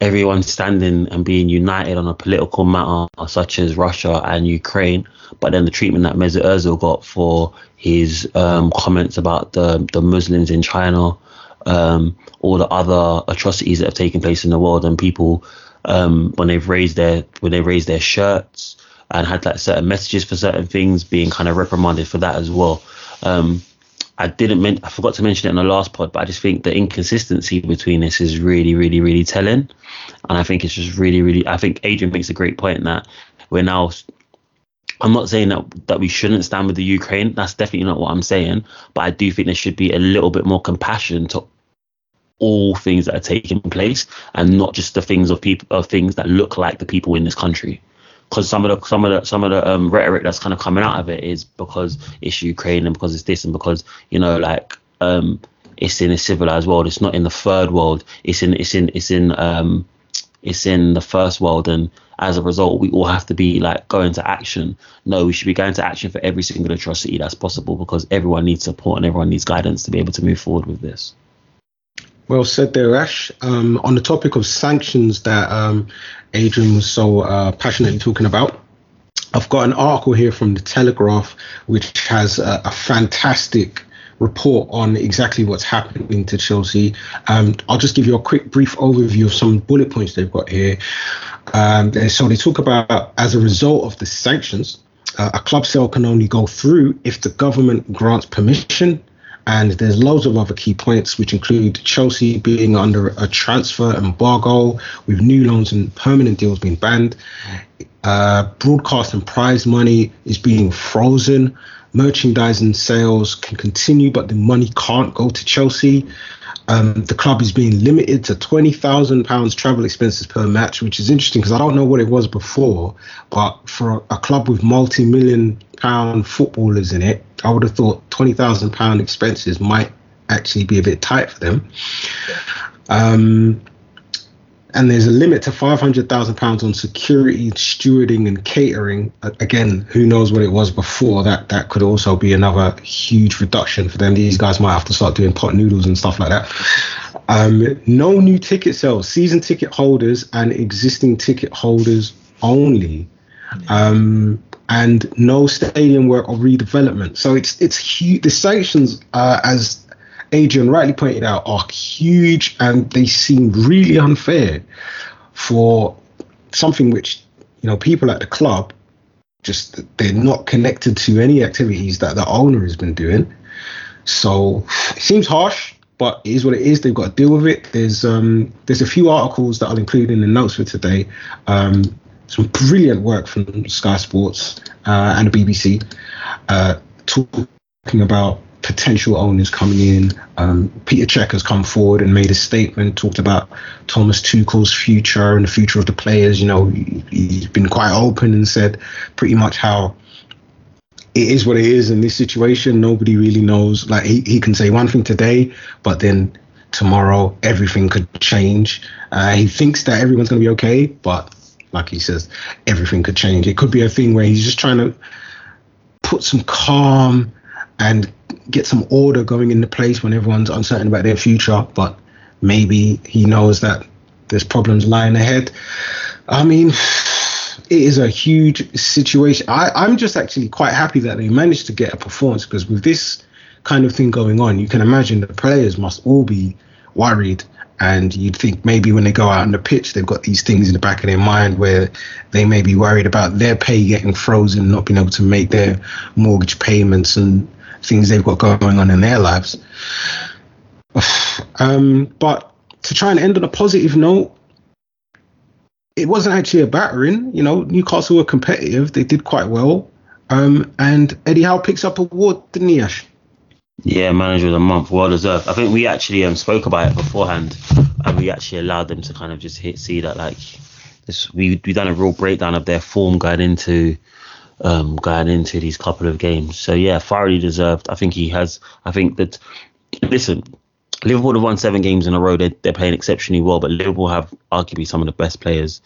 everyone standing and being united on a political matter such as Russia and Ukraine, but then the treatment that Mesut Ozil got for his um, comments about the the Muslims in China, um, all the other atrocities that have taken place in the world, and people um, when they've raised their when they raised their shirts and had like certain messages for certain things being kind of reprimanded for that as well. Um, I didn't men- I forgot to mention it in the last pod, but I just think the inconsistency between this is really, really, really telling. And I think it's just really, really I think Adrian makes a great point in that we're now I'm not saying that that we shouldn't stand with the Ukraine. That's definitely not what I'm saying. But I do think there should be a little bit more compassion to all things that are taking place and not just the things of people of things that look like the people in this country because some of the some of the some of the um, rhetoric that's kind of coming out of it is because it's Ukraine and because it's this and because you know like um, it's in a civilized world. It's not in the third world. It's in it's in it's in um, it's in the first world and as a result we all have to be like going to action no we should be going to action for every single atrocity that's possible because everyone needs support and everyone needs guidance to be able to move forward with this well said there, Ash. Um, on the topic of sanctions that um, Adrian was so uh, passionately talking about, I've got an article here from the Telegraph which has a, a fantastic report on exactly what's happening to Chelsea. Um, I'll just give you a quick, brief overview of some bullet points they've got here. Um, so they talk about as a result of the sanctions, uh, a club sale can only go through if the government grants permission and there's loads of other key points, which include Chelsea being under a transfer embargo, with new loans and permanent deals being banned. Uh, broadcast and prize money is being frozen. Merchandising sales can continue, but the money can't go to Chelsea. Um, the club is being limited to twenty thousand pounds travel expenses per match, which is interesting because I don't know what it was before, but for a, club with multi-million pound footballers in it, I would have thought twenty thousand pound expenses might actually be a bit tight for them. Um, and there's a limit to five hundred thousand pounds on security, stewarding, and catering. Again, who knows what it was before? That that could also be another huge reduction for them. These guys might have to start doing pot noodles and stuff like that. Um, no new ticket sales, season ticket holders and existing ticket holders only. Um, and no stadium work or redevelopment. So it's it's huge. The sanctions, uh, as Adrian rightly pointed out, are huge and they seem really unfair for something which you know people at the club just they're not connected to any activities that the owner has been doing. So it seems harsh, but it is what it is. They've got to deal with it. There's um there's a few articles that I'll include in the notes for today. Um, some brilliant work from Sky Sports uh, and the BBC uh, talking about potential owners coming in. Um, Peter Cech has come forward and made a statement, talked about Thomas Tuchel's future and the future of the players. You know, he, has been quite open and said pretty much how it is what it is in this situation. Nobody really knows. Like he, he can say one thing today, but then tomorrow everything could change. Uh, he thinks that everyone's going to be okay, but like he says, everything could change. It could be a thing where he's just trying to put some calm and get some order going into place when everyone's uncertain about their future. But maybe he knows that there's problems lying ahead. I mean, it is a huge situation. I, I'm just actually quite happy that they managed to get a performance because with this kind of thing going on, you can imagine the players must all be worried and you'd think maybe when they go out on the pitch, they've got these things in the back of their mind where they may be worried about their pay getting frozen, not being able to make their mortgage payments and things they've got going on in their lives. Um, but to try and end on a positive note, it wasn't actually a battering. You know, Newcastle were competitive; they did quite well. Um, and Eddie Howe picks up a award, didn't he, Ash? Yeah, manager of the month, well deserved. I think we actually um, spoke about it beforehand, and we actually allowed them to kind of just hit see that like this. We we done a real breakdown of their form going into um going into these couple of games. So yeah, thoroughly deserved. I think he has. I think that listen, Liverpool have won seven games in a row. They're, they're playing exceptionally well, but Liverpool have arguably some of the best players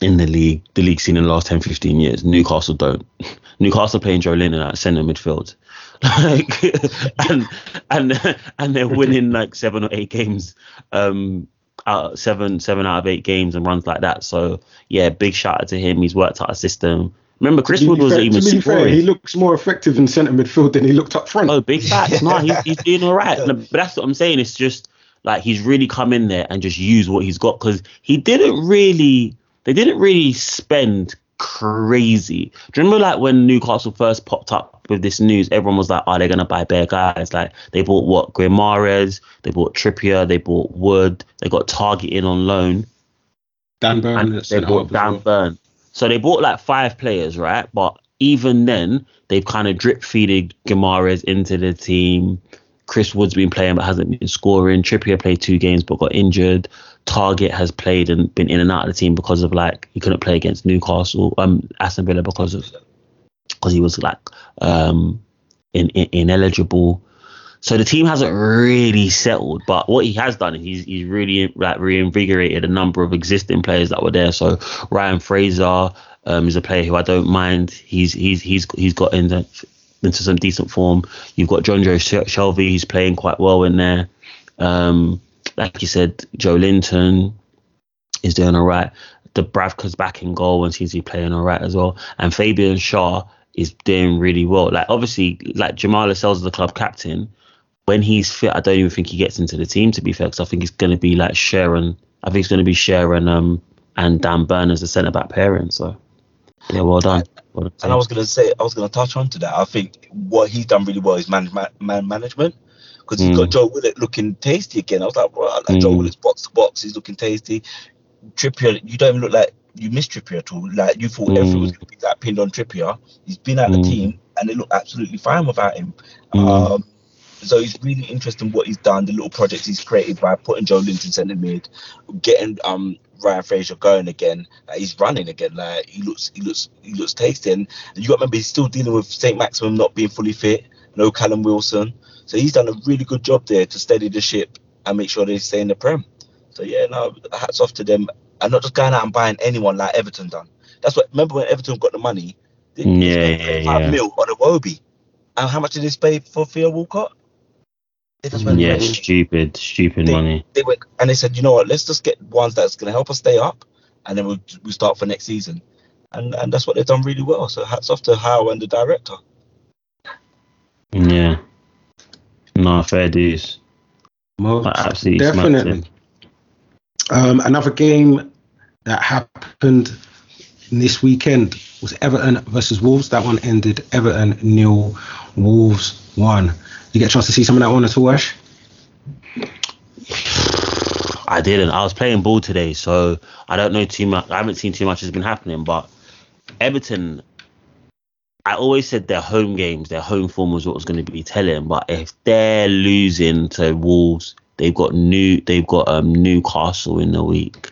in the league, the league seen in the last 10, 15 years. Newcastle don't. Newcastle playing Joelinton at centre midfield. like and and and they're winning like seven or eight games um out seven seven out of eight games and runs like that so yeah big shout out to him he's worked out a system remember chris wood was fair, even to be fair, he looks more effective in centre midfield than he looked up front oh big facts no he's, he's doing all right no, but that's what i'm saying it's just like he's really come in there and just used what he's got because he didn't really, they didn't really spend crazy. Do you remember like when Newcastle first popped up with this news? Everyone was like, "Are oh, they gonna buy bare guys?" Like they bought what Guimaraes, they bought Trippier, they bought Wood, they got Targett in on loan. Dan Burn. They bought Dan Burn. So they bought like five players, right? But even then, they've kind of drip feeded Guimaraes into the team. Chris Wood's been playing but hasn't been scoring. Trippier played two games but got injured. Targett has played and been in and out of the team because of like he couldn't play against Newcastle, um, Aston Villa because of because he was like um in, in, ineligible. So the team hasn't really settled, but what he has done is he's he's really like reinvigorated a number of existing players that were there. So Ryan Fraser um, is a player who I don't mind. He's he's he's he's got into into some decent form. You've got Jonjo Shelvey, he's playing quite well in there. Um, like you said, Joelinton is doing all right. Dubravka's back in goal and seems to be playing all right as well. And Fabian Schär is doing really well. Like obviously, like Jamal Lascelles is the club captain. When he's fit, I don't even think he gets into the team. To be fair, because I think he's going to be like Sharon. I think it's going to be Sharon um, and Dan Burn as the centre back pairing. So yeah, well done. Well done. And I was going to say, I was going to touch on to that. I think what he's done really well is man, man, man management because he's mm. got Joe Willock looking tasty again. I was like, well, like mm. Joe Willock's box to box, he's looking tasty. Trippier, you don't even look like you missed Trippier at all. Like you thought mm. everything was going to be that pinned on Trippier. He's been out mm. the team and they look absolutely fine without him. Mm. Um, so it's really interesting what he's done, the little projects he's created by putting Joelinton centre mid, getting um Ryan Fraser going again. Like he's running again. Like he looks, he looks, he looks tasty. And you got to remember he's still dealing with Saint Maximin not being fully fit. No Callum Wilson. So he's done a really good job there to steady the ship and make sure they stay in the Prem. So yeah, no, hats off to them. And not just going out and buying anyone like Everton done. That's what. Remember when Everton got the money? They, yeah, yeah, five yeah. mil on Iwobi. And how much did they pay for Theo Walcott? Yeah, stupid, stupid they, money. They went and they said, you know what? Let's just get ones that's going to help us stay up, and then we'll we'll start for next season. And and that's what they've done really well. So hats off to Howe and the director. Yeah. No, fair dues. Most absolutely definitely. Um, another game that happened this weekend was Everton versus Wolves. That one ended Everton nil, Wolves one. You get a chance to see some of that one at all, Ash? I didn't. I was playing ball today, so I don't know too much. I haven't seen too much has been happening, but Everton. I always said their home games, their home form was what was going to be telling. But if they're losing to Wolves, they've got new, they've got um Newcastle in the week.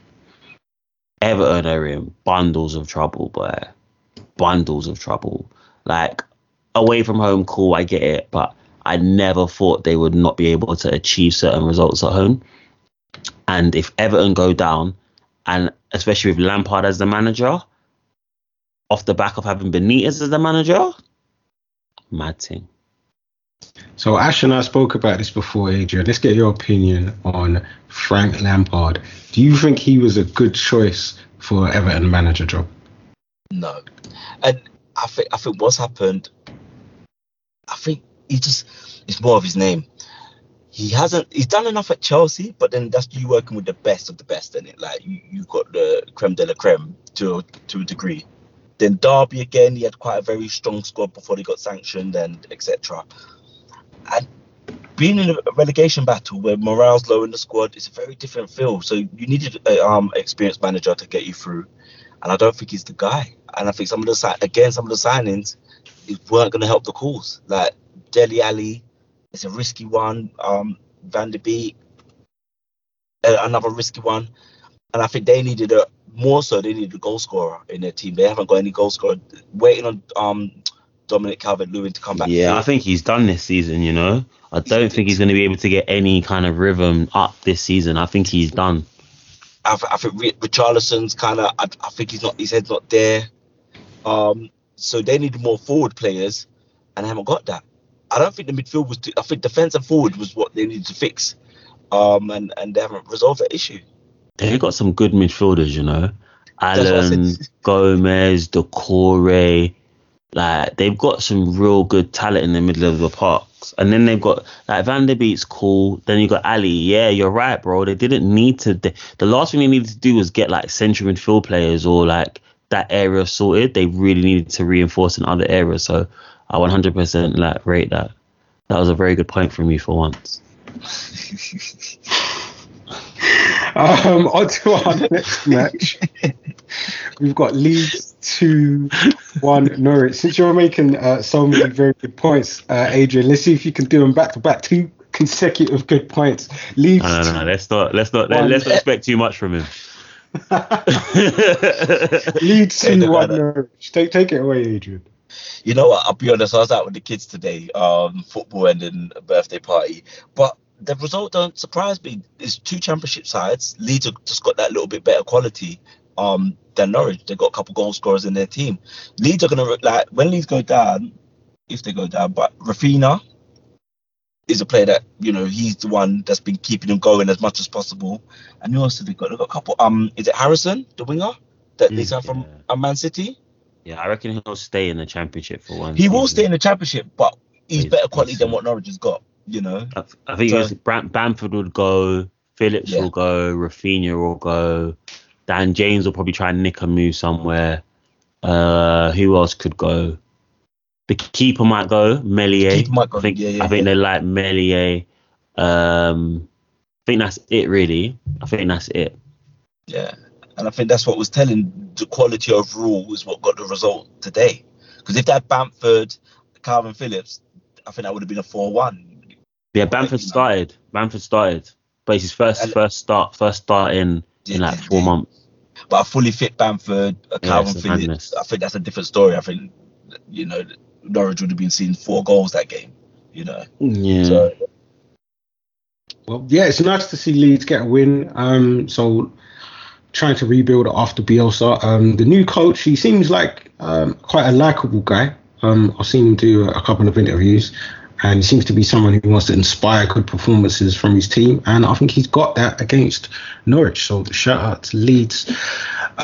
Everton are in bundles of trouble, but bundles of trouble. Like away from home, cool, I get it, but I never thought they would not be able to achieve certain results at home. And if Everton go down, and especially with Lampard as the manager, off the back of having Benitez as the manager, mad thing. So Ash and I spoke about this before, Adrian. Let's get your opinion on Frank Lampard. Do you think he was a good choice for Everton manager job? No, and I think I think what's happened. I think he just it's more of his name. He hasn't he's done enough at Chelsea, but then that's you working with the best of the best in it. Like you you've got the creme de la creme to to a degree. Then Derby again, he had quite a very strong squad before they got sanctioned and etc. And being in a relegation battle where morale's low in the squad is a very different feel. So you needed a um experienced manager to get you through, and I don't think he's the guy. And I think some of the again some of the signings weren't going to help the cause. Like Dele Alli is a risky one. Um, Van der Beek, another risky one. And I think they needed a more so they needed a goal scorer in their team. They haven't got any goal scorer. Waiting on um Dominic Calvert Lewin to come back. Yeah, I think he's done this season. You know, I don't think he's going to be able to get any kind of rhythm up this season. I think he's done. I, I think Richarlison's kind of. I, I, think he's not. His head's not there. Um, so they need more forward players, and I haven't got that. I don't think the midfield was. Too, I think defense and forward was what they needed to fix, um, and and they haven't resolved that issue. They've got some good midfielders, you know. Allan, Gomes, Doucouré, Like they've got some real good talent in the middle of the parks, and then they've got like Van der Beek's cool. Then you got Alli. Yeah, you're right, bro. They didn't need to. They, the last thing they needed to do was get like central midfield players or like that area sorted. They really needed to reinforce in other areas. So I 100% like rate that. That was a very good point from you for once. Um, on to our next match. We've got Leeds 2 1 Norwich. Since you're making uh, so many very good points, uh, Adrian, let's see if you can do them back to back. Two consecutive good points. Leeds. No, no, no. Let's not. Let's not. Let, let's not expect too much from him. Leeds 2 1 Norwich. Take, take it away, Adrian. You know what? I'll be honest. I was out with the kids today, um, football and then a birthday party. But the result don't surprise me. It's two championship sides. Leeds have just got that little bit better quality um, than Norwich. They've got a couple goal scorers in their team. Leeds are gonna like when Leeds go down, if they go down. But Raphinha is a player that you know he's the one that's been keeping them going as much as possible. And who else have they got? They've got a couple. Um, is it Harrison, the winger that they signed from uh, Man City? Yeah, I reckon he'll stay in the championship for one. He will stay in the championship, but he's He's- better quality than what Norwich has got. You know. I, I think So- Bamford would go, Phillips Yeah. will go, Raphinha will go, Dan James will probably try and nick a move somewhere. Uh, who else could go? The keeper might go, Meslier. Keeper might go, I think yeah, yeah, I think yeah. they like Meslier. Um, I think that's it really. I think that's it. Yeah, and I think that's what was telling the quality overall is what got the result today. Because if that Bamford, Kalvin Phillips, I think that would have been a four-one. Yeah, Bamford started. Bamford started, but it's his first And- first start first start in in like four months. But a fully fit Bamford, a Kalvin a Phillips, madness. I think that's a different story. I think you know Norwich would have been seeing four goals that game. You know, Yeah. so Well, yeah, it's nice to see Leeds get a win. Um, so trying to rebuild after Bielsa. Um, the new coach, he seems like um, quite a likable guy. Um, I've seen him do a couple of interviews, and he seems to be someone who wants to inspire good performances from his team. And I think he's got that against Norwich. So shout out to Leeds.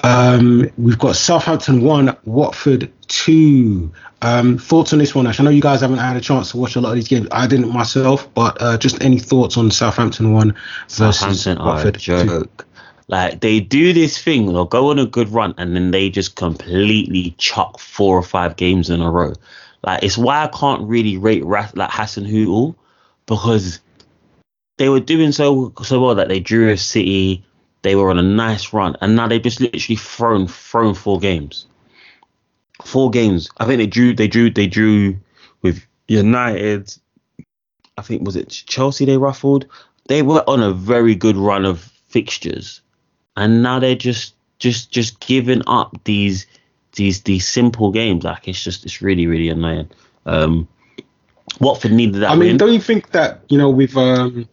Um, we've got Southampton one, Watford two. Um, thoughts on this one, Ash? I know you guys haven't had a chance to watch a lot of these games. I didn't myself, but uh, just any thoughts on Southampton one versus Southampton Watford joke. Like they do this thing, they'll go on a good run and then they just completely chuck four or five games in a row. Like it's why I can't really rate Ra- like Hasenhüttl because they were doing so so well that they drew a City, they were on a nice run, and now they've just literally thrown thrown four games. Four games. I think they drew they drew they drew with United. I think was it Chelsea they ruffled. They were on a very good run of fixtures, and now they're just just just giving up these these these simple games. Like it's just it's really really annoying. Um, Watford needed that I mean, win. don't you think that you know with um,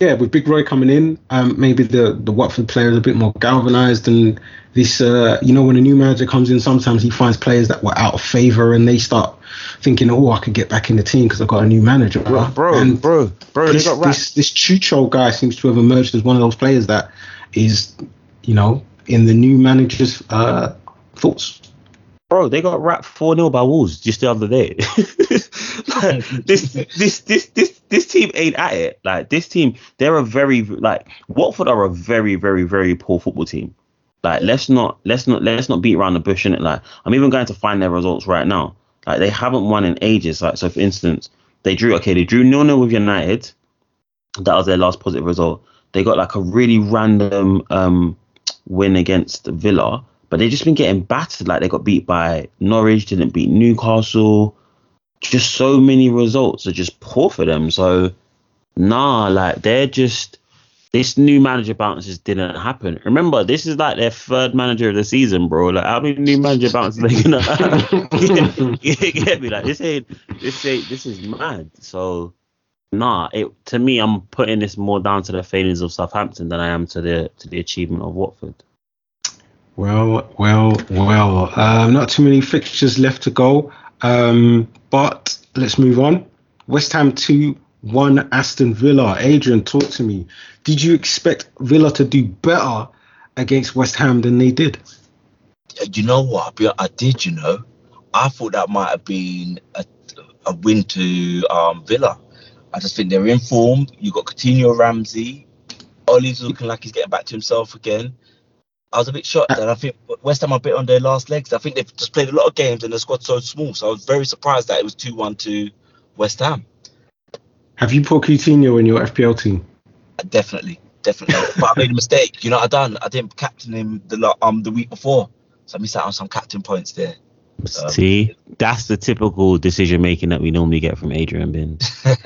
yeah, with Big Roy coming in, um, maybe the the Watford players are a bit more galvanized and this uh, you know when a new manager comes in, sometimes he finds players that were out of favor and they start thinking, oh, I could get back in the team because I've got a new manager. bro, bro, and bro, bro, this, this this Cucho guy seems to have emerged as one of those players that is, you know, in the new manager's uh, thoughts. Bro, they got wrapped 4 0 by Wolves just the other day. Like, this this this this this team ain't at it. Like this team, they're a very like Watford are a very, very, very poor football team. Like let's not let's not let's not beat around the bush in it. Like I'm even going to find their results right now. Like they haven't won in ages. Like so for instance, they drew okay, they drew 0 0 with United. That was their last positive result. They got like a really random um win against Villa, but they've just been getting battered. Like they got beat by Norwich, didn't beat Newcastle. Just so many results are just poor for them. So nah, like they're just this new manager bounces didn't happen. Remember, this is like their third manager of the season, bro. Like how many new manager bounces they gonna get me? Like this ain't this ain't this is mad. So nah, it to me I'm putting this more down to the failings of Southampton than I am to the to the achievement of Watford. Well, well, well. Um, not too many fixtures left to go. Um, but let's move on. West Ham 2 1 Aston Villa. Adrian, talk to me. Did you expect Villa to do better against West Ham than they did? you know what? I did, you know, I thought that might have been a, a win to um, Villa. I just think they're in form. You got Coutinho, Ramsey. Ollie's looking like he's getting back to himself again. I was a bit shocked, and I think West Ham are a bit on their last legs. I think they've just played a lot of games, and the squad's so small. So I was very surprised that it was two-one to West Ham. Have you put Coutinho in your FPL team? Definitely, definitely. but I made a mistake. You know what I done? I didn't captain him the um the week before, so I missed out on some captain points there. Um, See, that's the typical decision making that we normally get from Adrian Binns.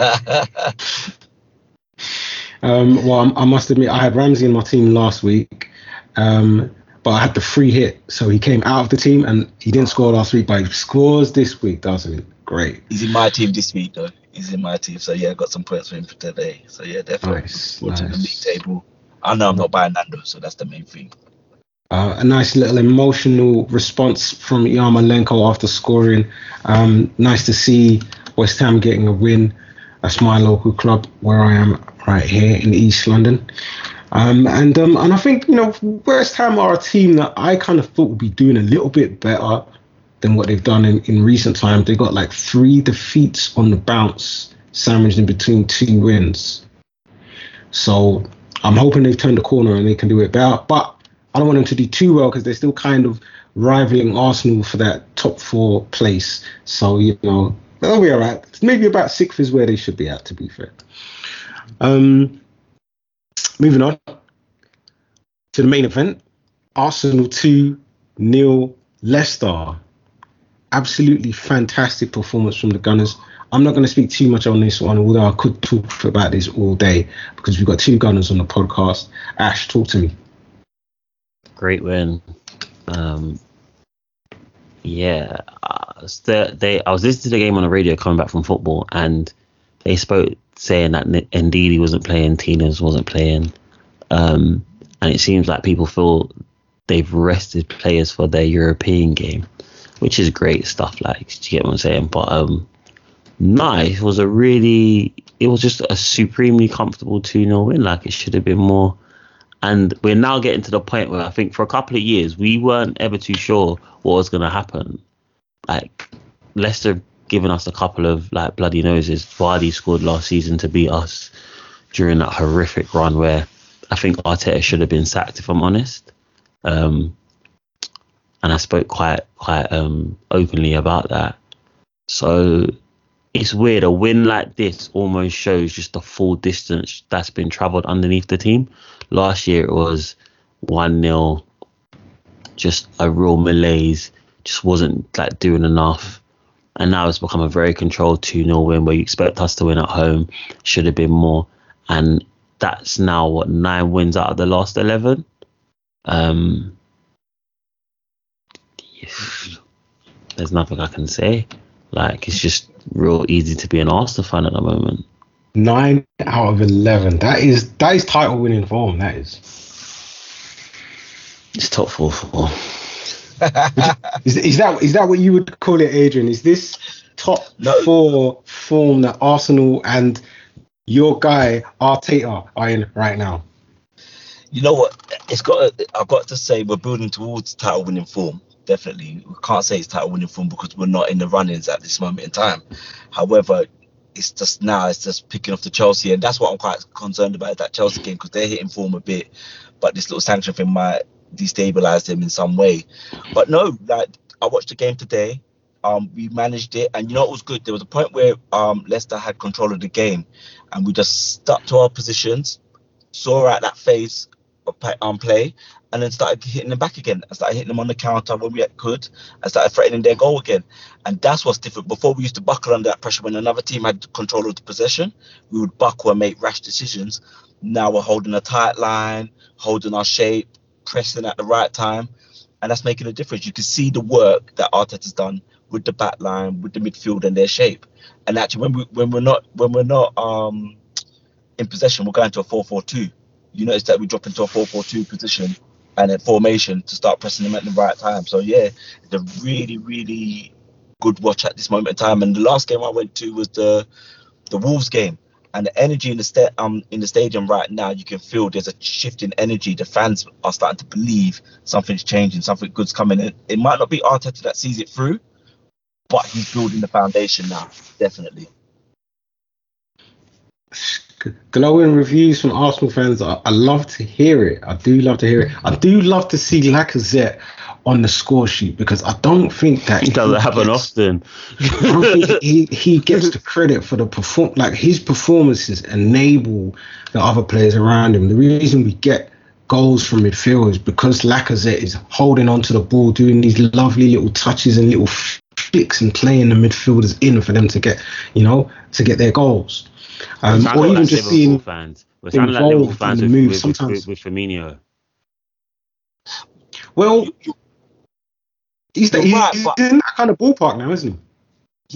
um, well, I must admit, I had Ramsey in my team last week, um, but I had the free hit, so he came out of the team and he didn't score last week, but he scores this week, doesn't he? Great. He's in my team this week, though. He's in my team, so yeah, I got some points for him for today. So yeah, definitely. Nice, nice. nice. the league table. I know I'm not buying Nando, so that's the main thing. Uh, a nice little emotional response from Yarmolenko after scoring. Um, nice to see West Ham getting a win. That's my local club where I am right here in East London. Um, and um, and I think you know West Ham are a team that I kind of thought would be doing a little bit better than what they've done in, in recent times. They got like three defeats on the bounce, sandwiched in between two wins. So I'm hoping they've turned the corner and they can do it better. But I don't want them to do too well because they're still kind of rivaling Arsenal for that top four place. So, you know, they'll be all right. Maybe about sixth is where they should be at, to be fair. Um, moving on to the main event Arsenal 2 nil Leicester. Absolutely fantastic performance from the Gunners. I'm not going to speak too much on this one, although I could talk about this all day because we've got two Gunners on the podcast. Ash, talk to me great win. Um, yeah, uh, they. I was listening to the game on the radio coming back from football, and they spoke saying that Ndidi wasn't playing, Tielemans wasn't playing, um, and it seems like people feel they've rested players for their European game, which is great stuff. Like, do you get what I'm saying? But um, nice was a really, it was just a supremely comfortable 2 0 win. Like, it should have been more and we're now getting to the point where I think for a couple of years we weren't ever too sure what was going to happen. Like Leicester giving us a couple of like bloody noses. Vardy scored last season to beat us during that horrific run where I think Arteta should have been sacked if I'm honest. Um, and I spoke quite quite um, openly about that. So it's weird. A win like this almost shows just the full distance that's been travelled underneath the team. Last year it was 1 0, just a real malaise, just wasn't like doing enough. And now it's become a very controlled 2 0 win where you expect us to win at home, should have been more. And that's now what nine wins out of the last 11. Um, there's nothing I can say. Like, it's just real easy to be an Arsenal fan at the moment. Nine out of eleven. That is that is title winning form. That is. It's top four four. Is, is that is that what you would call it, Adrian? Is this top no. four form that Arsenal and your guy Arteta are in right now? You know what? It's got. I've got to say we're building towards title winning form. Definitely, we can't say it's title winning form because we're not in the runnings at this moment in time. However, it's just now it's just picking off the Chelsea, and that's what I'm quite concerned about that Chelsea game because they're hitting form a bit, but this little sanction thing might destabilize them in some way. But no, like I watched the game today. Um, we managed it, and you know it was good. There was a point where um Leicester had control of the game, and we just stuck to our positions, saw out that phase of um, play, and then started hitting them back again. I started hitting them on the counter when we could. I started threatening their goal again. And that's what's different. Before we used to buckle under that pressure when another team had control of the possession. We would buckle and make rash decisions. Now we're holding a tight line, holding our shape, pressing at the right time. And that's making a difference. You can see the work that Arteta's done with the back line, with the midfield and their shape. And actually when we when we're not when we're not um in possession, we're going to a 4-4-2. You notice that we drop into a 4-4-2 position and then formation to start pressing them at the right time. So yeah, it's a really, really good watch at this moment in time. And the last game I went to was the the Wolves game. And the energy in the sta- um in the stadium right now, you can feel there's a shift in energy. The fans are starting to believe something's changing, something good's coming. in. it might not be Arteta that sees it through, but he's building the foundation now, definitely. glowing reviews from Arsenal fans. I, I, love to hear it. I do love to hear it. I do love to see Lacazette on the score sheet because I don't think that he doesn't happen gets, often. I don't think he, he gets the credit for the perform like his performances enable the other players around him. The reason we get goals from midfield is because Lacazette is holding onto the ball, doing these lovely little touches and little flicks and playing the midfielders in for them to get, you know, to get their goals. Um, or even just seeing fans. We're sounding like Liverpool fans with, move, with, sometimes. With, with, Firmino. Well, he's, the, he's, right, he's in that kind of ballpark now, isn't he?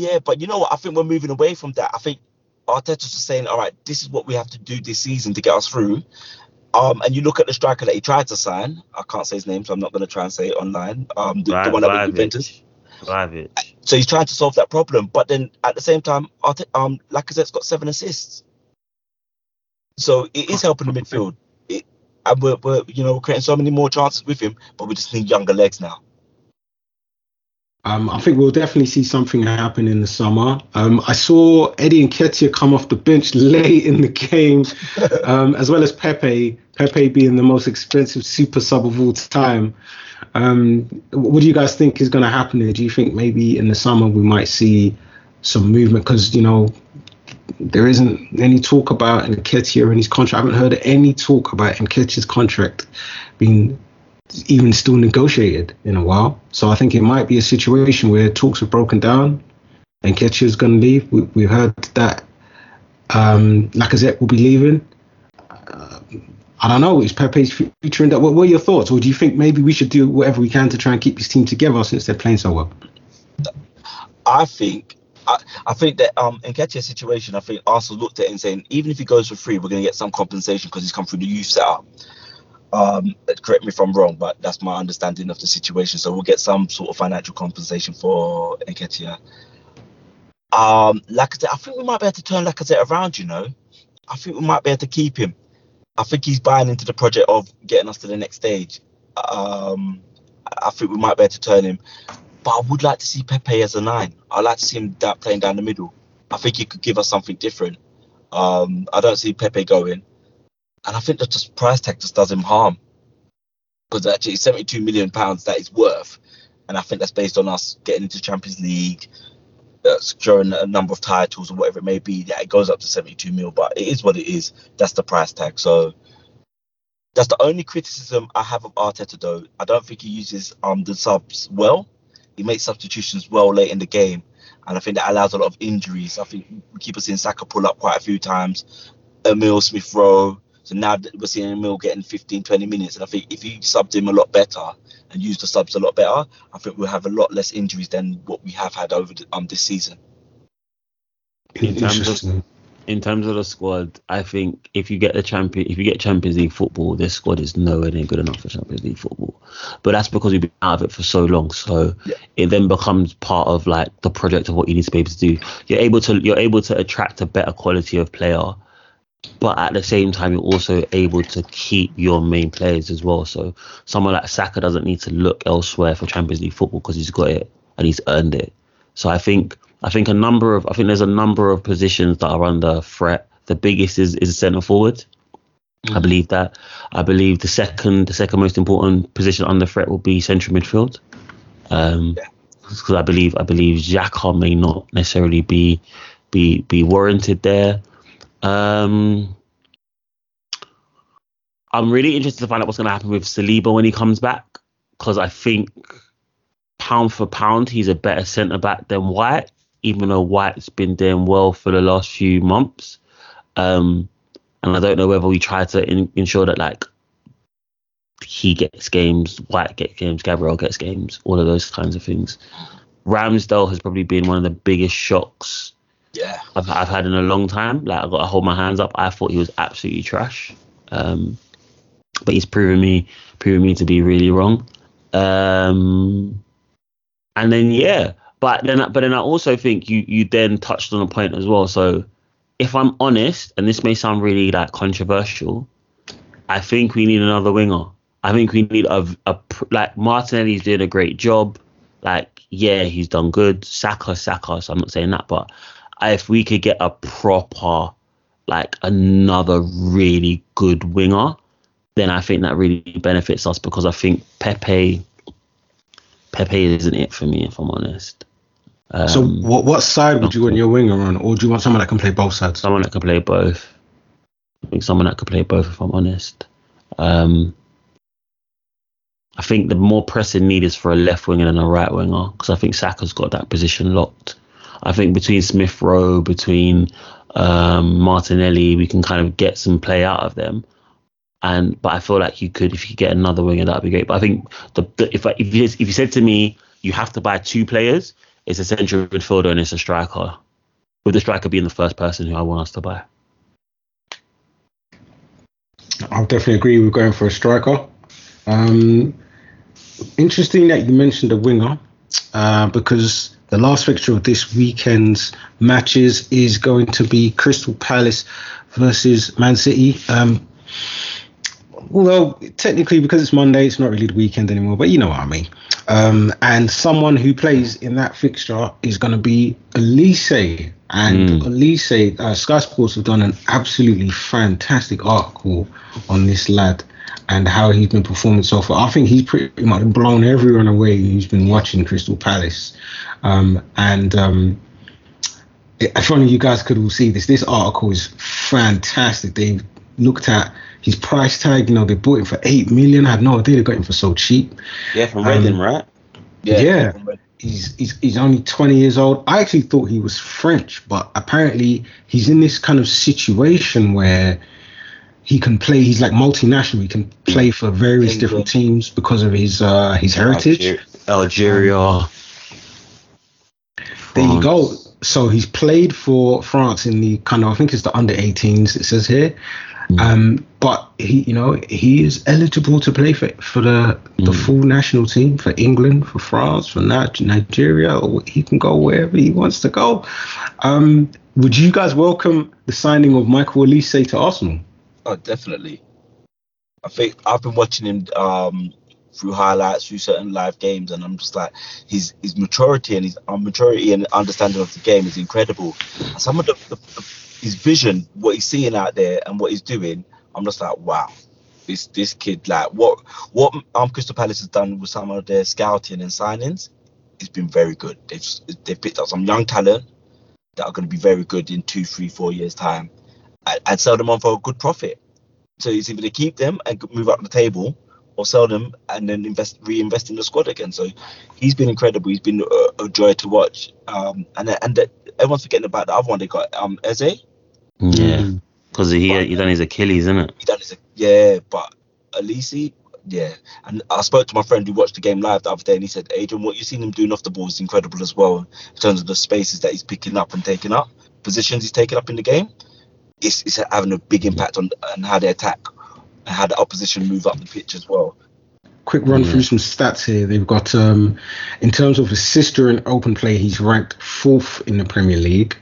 Yeah, but you know what? I think we're moving away from that. I think Arteta's just saying, all right, this is what we have to do this season to get us through. Um, and you look at the striker that he tried to sign. I can't say his name, so I'm not going to try and say it online. Um, the, the one that was Juventus. So he's trying to solve that problem, but then at the same time, um, Lacazette's got seven assists. So it is helping the midfield. It, and we're, we're, you know, we're creating so many more chances with him, but we just need younger legs now. Um, I think we'll definitely see something happen in the summer. Um, I saw Eddie Nketiah come off the bench late in the game, um, as well as Pepe. Pepe being the most expensive super sub of all time. Um, what do you guys think is going to happen there? Do you think maybe in the summer we might see some movement? Because you know there isn't any talk about Nketiah and his contract. I haven't heard any talk about Nketiah's contract being even still negotiated in a while. So I think it might be a situation where talks have broken down and Nketiah is going to leave. We, we heard that um, Lacazette will be leaving. Uh, I don't know. Is Pepe's future in that? What, are your thoughts? Or do you think maybe we should do whatever we can to try and keep this team together since they're playing so well? I think I, I think that um in Nketiah's situation, I think Arsenal looked at it and saying even if he goes for free, we're going to get some compensation because he's come through the youth setup. Um, correct me if I'm wrong, but that's my understanding of the situation. So we'll get some sort of financial compensation for Nketiah. Um, Lacazette, I think we might be able to turn Lacazette around. You know, I think we might be able to keep him. I think he's buying into the project of getting us to the next stage. Um, I think we might be able to turn him. But I would like to see Pepe as a nine. I'd like to see him playing down the middle. I think he could give us something different. Um, I don't see Pepe going. And I think that just price tag just does him harm. Because actually, 72 million pounds that is worth. And I think that's based on us getting into Champions League, uh, securing a number of titles or whatever it may be. Yeah, it goes up to 72 mil, but it is what it is. That's the price tag. So that's the only criticism I have of Arteta, though. I don't think he uses um the subs well. He makes substitutions well late in the game, and I think that allows a lot of injuries. I think we keep seeing Saka pull up quite a few times. Emil Smith Rowe. So now we're seeing Emil getting 15, 20 minutes, and I think if he subbed him a lot better and used the subs a lot better, I think we'll have a lot less injuries than what we have had over the, um this season. In terms of in terms of the squad, I think if you get the champion, if you get Champions League football, this squad is nowhere near good enough for Champions League football. But that's because we've been out of it for so long. So yeah. it then becomes part of like the project of what you need to be able to do. You're able to you're able to attract a better quality of player, but at the same time you're also able to keep your main players as well. So someone like Saka doesn't need to look elsewhere for Champions League football because he's got it and he's earned it. So I think I think a number of I think there's a number of positions that are under threat. The biggest is is centre forward. Mm. I believe that. I believe the second the second most important position under threat will be central midfield. Um, because I believe I believe Xhaka may not necessarily be be be warranted there. Um, I'm really interested to find out what's going to happen with Saliba when he comes back because I think pound for pound he's a better centre back than White even though White's been doing well for the last few months. Um, and I don't know whether we try to in, ensure that like he gets games, White gets games, Gabriel gets games, all of those kinds of things. Ramsdale has probably been one of the biggest shocks yeah. I've, I've had in a long time. Like I've got to hold my hands up. I thought he was absolutely trash, um, but he's proven me proven me to be really wrong. Um, and then yeah, but then, but then I also think you you then touched on a point as well. So if I'm honest, and this may sound really like controversial, I think we need another winger. I think we need a, a like Martinelli's doing a great job. like yeah, he's done good. Saka, Saka. So I'm not saying that, but if we could get a proper, like another really good winger, then I think that really benefits us because I think Pepe, Pepe isn't it for me if I'm honest. Um, so what what side would you want your winger on, or do you want someone that can play both sides? Someone that can play both. I think someone that could play both if I'm honest. Um, I think the more pressing need is for a left winger than a right winger because I think Saka's got that position locked. I think between Smith Rowe, between um, Martinelli, we can kind of get some play out of them. And but I feel like you could if you get another winger that'd be great. But I think the, the if I, if you if you said to me you have to buy two players, it's a central midfielder and it's a striker. With the striker being the first person who I want us to buy. I'll definitely agree with going for a striker. Um, interesting that you mentioned a winger uh, because the last fixture of this weekend's matches is going to be Crystal Palace versus Man City. Um, although technically because it's Monday, it's not really the weekend anymore, but you know what I mean. Um, and someone who plays in that fixture is going to be Elise. And mm. Olise, uh, Sky Sports have done an absolutely fantastic article on this lad and how he's been performing so far. I think he's pretty much blown everyone away who's been watching Crystal Palace. Um, and um, if only you guys could all see this, this article is fantastic. They've looked at his price tag. You know, they bought him for eight million. I had no idea they got him for so cheap. Yeah, from Reading, um, right? Yeah. yeah. He's, he's he's only 20 years old. I actually thought he was French, but apparently he's in this kind of situation where he can play. He's like multinational. He can play for various England. different teams because of his uh, his heritage. Algeria. Um, there you go. So he's played for France in the kind of I think it's the under 18s. It says here, mm. um, but he you know he is eligible to play for for the the mm. full national team for England, for France, for Nigeria. He can go wherever he wants to go. Um, would you guys welcome the signing of Michael Olise to Arsenal? Oh, definitely. I think I've been watching him um, through highlights, through certain live games, and I'm just like his his maturity and his um, maturity and understanding of the game is incredible. And some of the, the, the, his vision, what he's seeing out there, and what he's doing, I'm just like, wow, this this kid, like what what um Crystal Palace has done with some of their scouting and signings, it's been very good. They've they've picked up some young talent that are going to be very good in two, three, four years time and sell them on for a good profit. So it's either to keep them and move up the table, or sell them and then invest, reinvest in the squad again. So he's been incredible. He's been a, a joy to watch. Um, and and the, everyone's forgetting about the other one they got, um, Eze. Yeah, because he he done his Achilles, isn't it? He done his yeah, but Olise, yeah. And I spoke to my friend who watched the game live the other day, and he said, Adrian, what you've seen him doing off the ball is incredible as well in terms of the spaces that he's picking up and taking up, positions he's taking up in the game it's, it's having a big impact on, on how they attack and how the opposition move up the pitch as well. Quick run through some stats here. They've got, um, in terms of assist during open play, he's ranked fourth in the Premier League.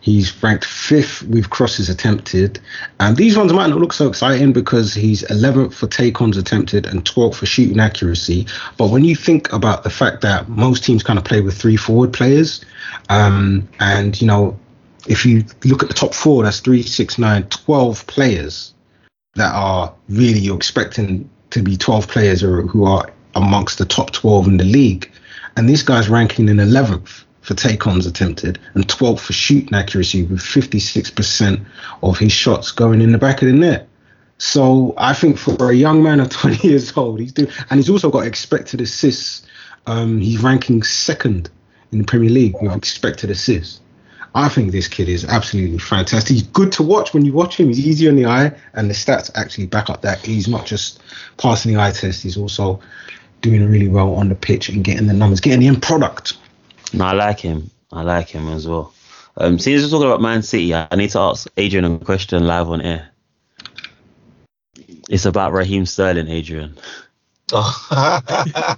He's ranked fifth with crosses attempted. And these ones might not look so exciting because he's 11th for take ons attempted and 12th for shooting accuracy. But when you think about the fact that most teams kind of play with three forward players, um, and, you know, if you look at the top four, that's three, six, nine, 12 players that are really you're expecting to be 12 players who are amongst the top 12 in the league. And this guy's ranking in 11th for take ons attempted and 12th for shooting accuracy with 56% of his shots going in the back of the net. So I think for a young man of 20 years old, he's doing, and he's also got expected assists. Um, he's ranking second in the Premier League with expected assists. I think this kid is absolutely fantastic. He's good to watch when you watch him. He's easy on the eye, and the stats actually back up that he's not just passing the eye test. He's also doing really well on the pitch and getting the numbers, getting the end product. No, I like him. I like him as well. Um, since we're talking about Man City, I need to ask Adrian a question live on air. It's about Raheem Sterling, Adrian. Oh,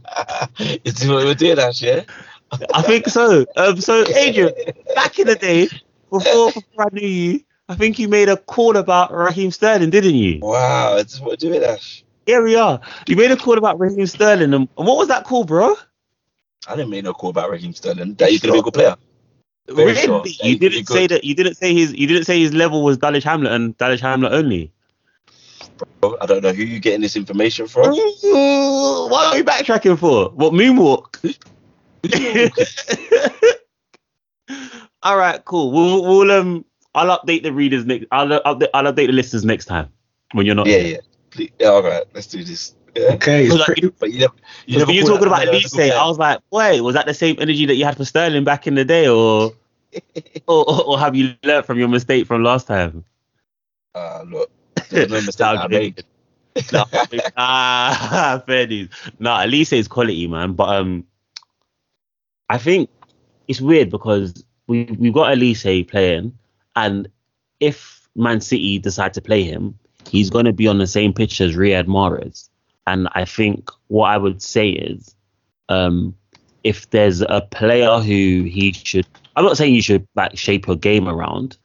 it's what we're doing, actually. I think so. Um, so Adrian, back in the day, before, before I knew you, I think you made a call about Raheem Sterling, didn't you? Wow, it's what do it, Ash. Here we are. You made a call about Raheem Sterling, and, what was that call, bro? I didn't make no call about Raheem Sterling. That he's gonna be a good player. Very Really? sure. You didn't say that. You didn't say his. You didn't say his level was Dulwich Hamlet and Dulwich Hamlet only. Bro, I don't know who you getting this information from. What are you backtracking for? What moonwalk? All right, cool. We'll, we'll um, I'll update the readers next. I'll update. I'll update the listeners next time when you're not. Yeah, here. yeah. Please, yeah, all right, let's do this. Yeah. Okay, it's Like, pretty, But you never, you never you're talking about Elise, a. I was like, wait, was that the same energy that you had for Sterling back in the day, or or, or, or have you learnt from your mistake from last time? Uh, look, there's no mistake that I made. no, ah, fair dues. No, Elise is quality, man. But um, I think it's weird because we we've got Elise playing, and if Man City decide to play him, he's going to be on the same pitch as Riyad Mahrez. And I think what I would say is, um, if there's a player who he should, I'm not saying you should like shape your game around,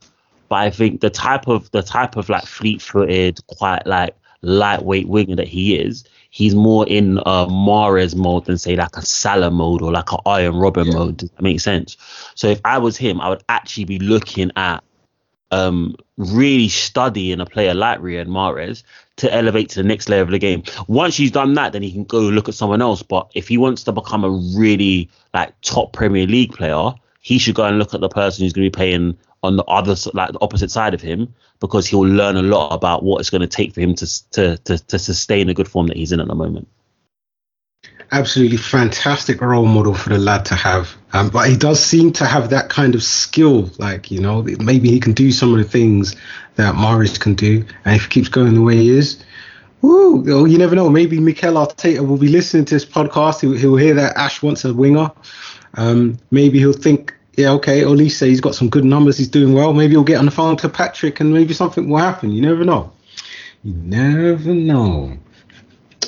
but I think the type of the type of like fleet-footed, quite like lightweight winger that he is, he's more in a Mahrez mode than say like a Salah mode or like an Arjen Robben Yeah. mode. Does that make sense? So if I was him, I would actually be looking at um really studying a player like Riyad Mahrez to elevate to the next layer of the game. Once he's done that, then he can go look at someone else. But if he wants to become a really like top Premier League player, he should go and look at the person who's going to be playing on the other like the opposite side of him because he'll learn a lot about what it's going to take for him to to to, to sustain the good form that he's in at the moment. absolutely fantastic role model for the lad to have. Um, but he does seem to have that kind of skill, like, you know, maybe he can do some of the things that Mahrez can do. And if he keeps going the way he is, well, you never know. Maybe Mikel Arteta will be listening to this podcast. He'll, he'll hear that Ash wants a winger. Um, maybe he'll think, yeah, okay, Olise, he's got some good numbers. He's doing well. Maybe he'll get on the phone to Patrick and maybe something will happen. You never know. You never know.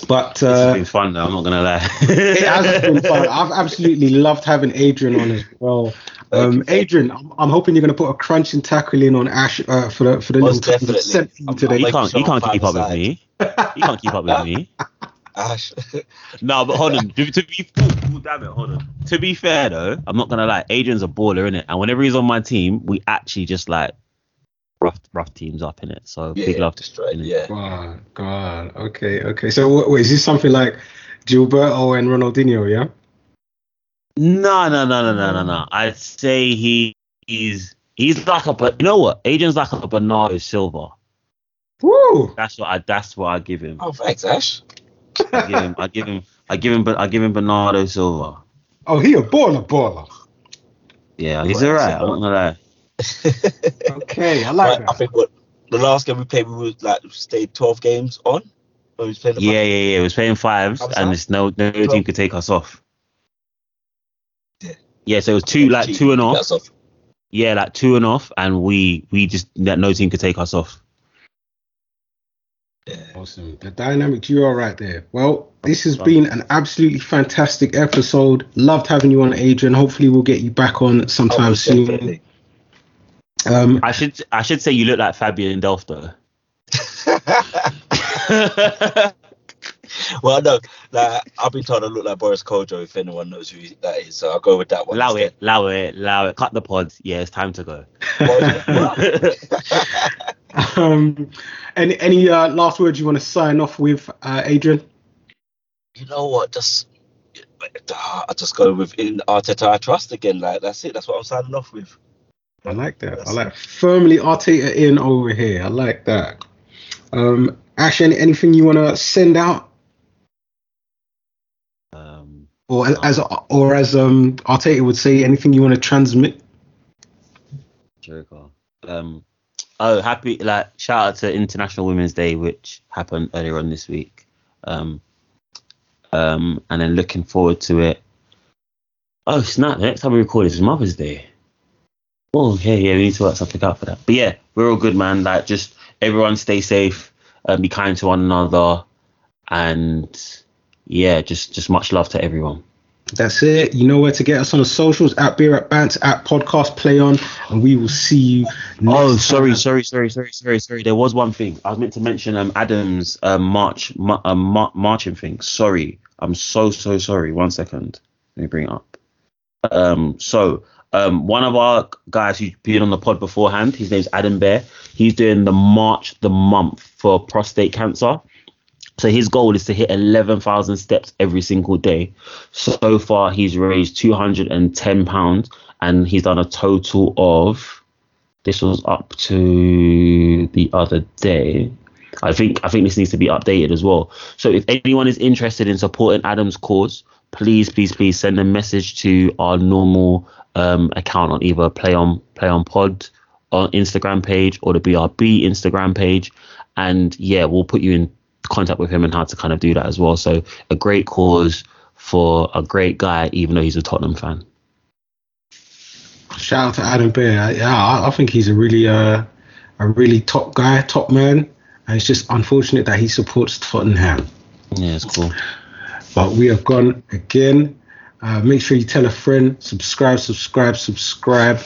But uh, it's been fun though. I'm not gonna lie. it has been fun. I've absolutely loved having Adrian on as well. Um, Adrian, I'm, I'm hoping you're going to put a crunching tackle in on Ash uh, for the for the Most little time definitely. that's sent for you today. I'm you can't you can't keep up with me. You can't keep up with me. Ash. No, but hold on. To, to be oh, damn it, hold on. To be fair though, I'm not gonna lie. Adrian's a baller in it, and whenever he's on my team, we actually just like rough rough teams up in it. So yeah, big love to destroyed. Yeah. God, God. Okay, okay. So wait, is this something like Gilberto and Ronaldinho? Yeah. No, no, no, no, no, no, no. I'd say he he's he's like a but you know what? Adrian's like a Bernardo Silva. Woo! That's what I that's what I give him. Oh, thanks, Ash. I give him I give him I give him I give him Bernardo Silva. Oh, he a baller, baller. Yeah, he's Right, alright. I'm not gonna lie. Okay, I like Right, I think what the last game we played, we was like stayed 12 games on. When we was playing Yeah, yeah, yeah. It was playing fives, was and it's no no Twelve? team could take us off. Yeah. Yeah, so it was two like Gee, two and off. off. Yeah, like two and off, and we we just that no team could take us off. Yeah. Awesome. The dynamic duo right there. Well, this has been an absolutely fantastic episode. Loved having you on, Adrian. Hopefully, we'll get you back on Oh, sometime most soon. definitely. Um, I should I should say you look like Fabian Delph though. well, no, like I've been told I look like Boris Kodjoe if anyone knows who that is, so I'll go with that one. allow it, allow it, allow it. Cut the pods. Yeah, it's time to go. um, any any uh, last words you want to sign off with, uh, Adrian? you know what? Just I just go with in Arteta I trust again. Like that's it. That's what I'm signing off with. I like that. I like firmly Arteta in over here. I like that. Um, Ash, any, anything you want to send out, Um, or as or as um Arteta would say, anything you want to transmit? Jericho. Um, oh, happy like shout out to International Women's Day, which happened earlier on this week. Um, um, and then looking forward to it. Oh snap! The next time we record is Mother's Day. Oh yeah, yeah, we need to work something out for that. But yeah, we're all good, man. Like just everyone stay safe, um, be kind to one another, and yeah, just just much love to everyone. That's it. You know where to get us on the socials at Beer at Bants at Podcast Play On, and we will see you. Next Oh, sorry, time. sorry, sorry, sorry, sorry, sorry. There was one thing I was meant to mention. Um, Adam's um march, ma- um, mar- marching thing. Sorry, I'm so so sorry. One second. Let me bring it up. Um, so um, one of our guys who's been on the pod beforehand, his name's Adam Bear. He's doing the March the month for prostate cancer. So his goal is to hit 11,000 steps every single day. So far, he's raised 210 pounds, and he's done a total of. This was up to the other day. I think I think this needs to be updated as well. So if anyone is interested in supporting Adam's cause, please please please send a message to our normal um, account on either Play on Play on Pod on Instagram page or the BRB Instagram page, and yeah, we'll put you in contact with him and how to kind of do that as well. So a great cause for a great guy, even though he's a Tottenham fan. Shout out to Adam Bear. Yeah, I, I think he's a really uh, a really top guy, top man. And it's just unfortunate that he supports Tottenham. Yeah, it's cool. But we have gone again. Uh, make sure you tell a friend, subscribe, subscribe, subscribe.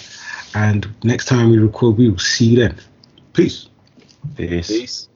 And next time we record, we will see you then. Peace. Peace. Peace.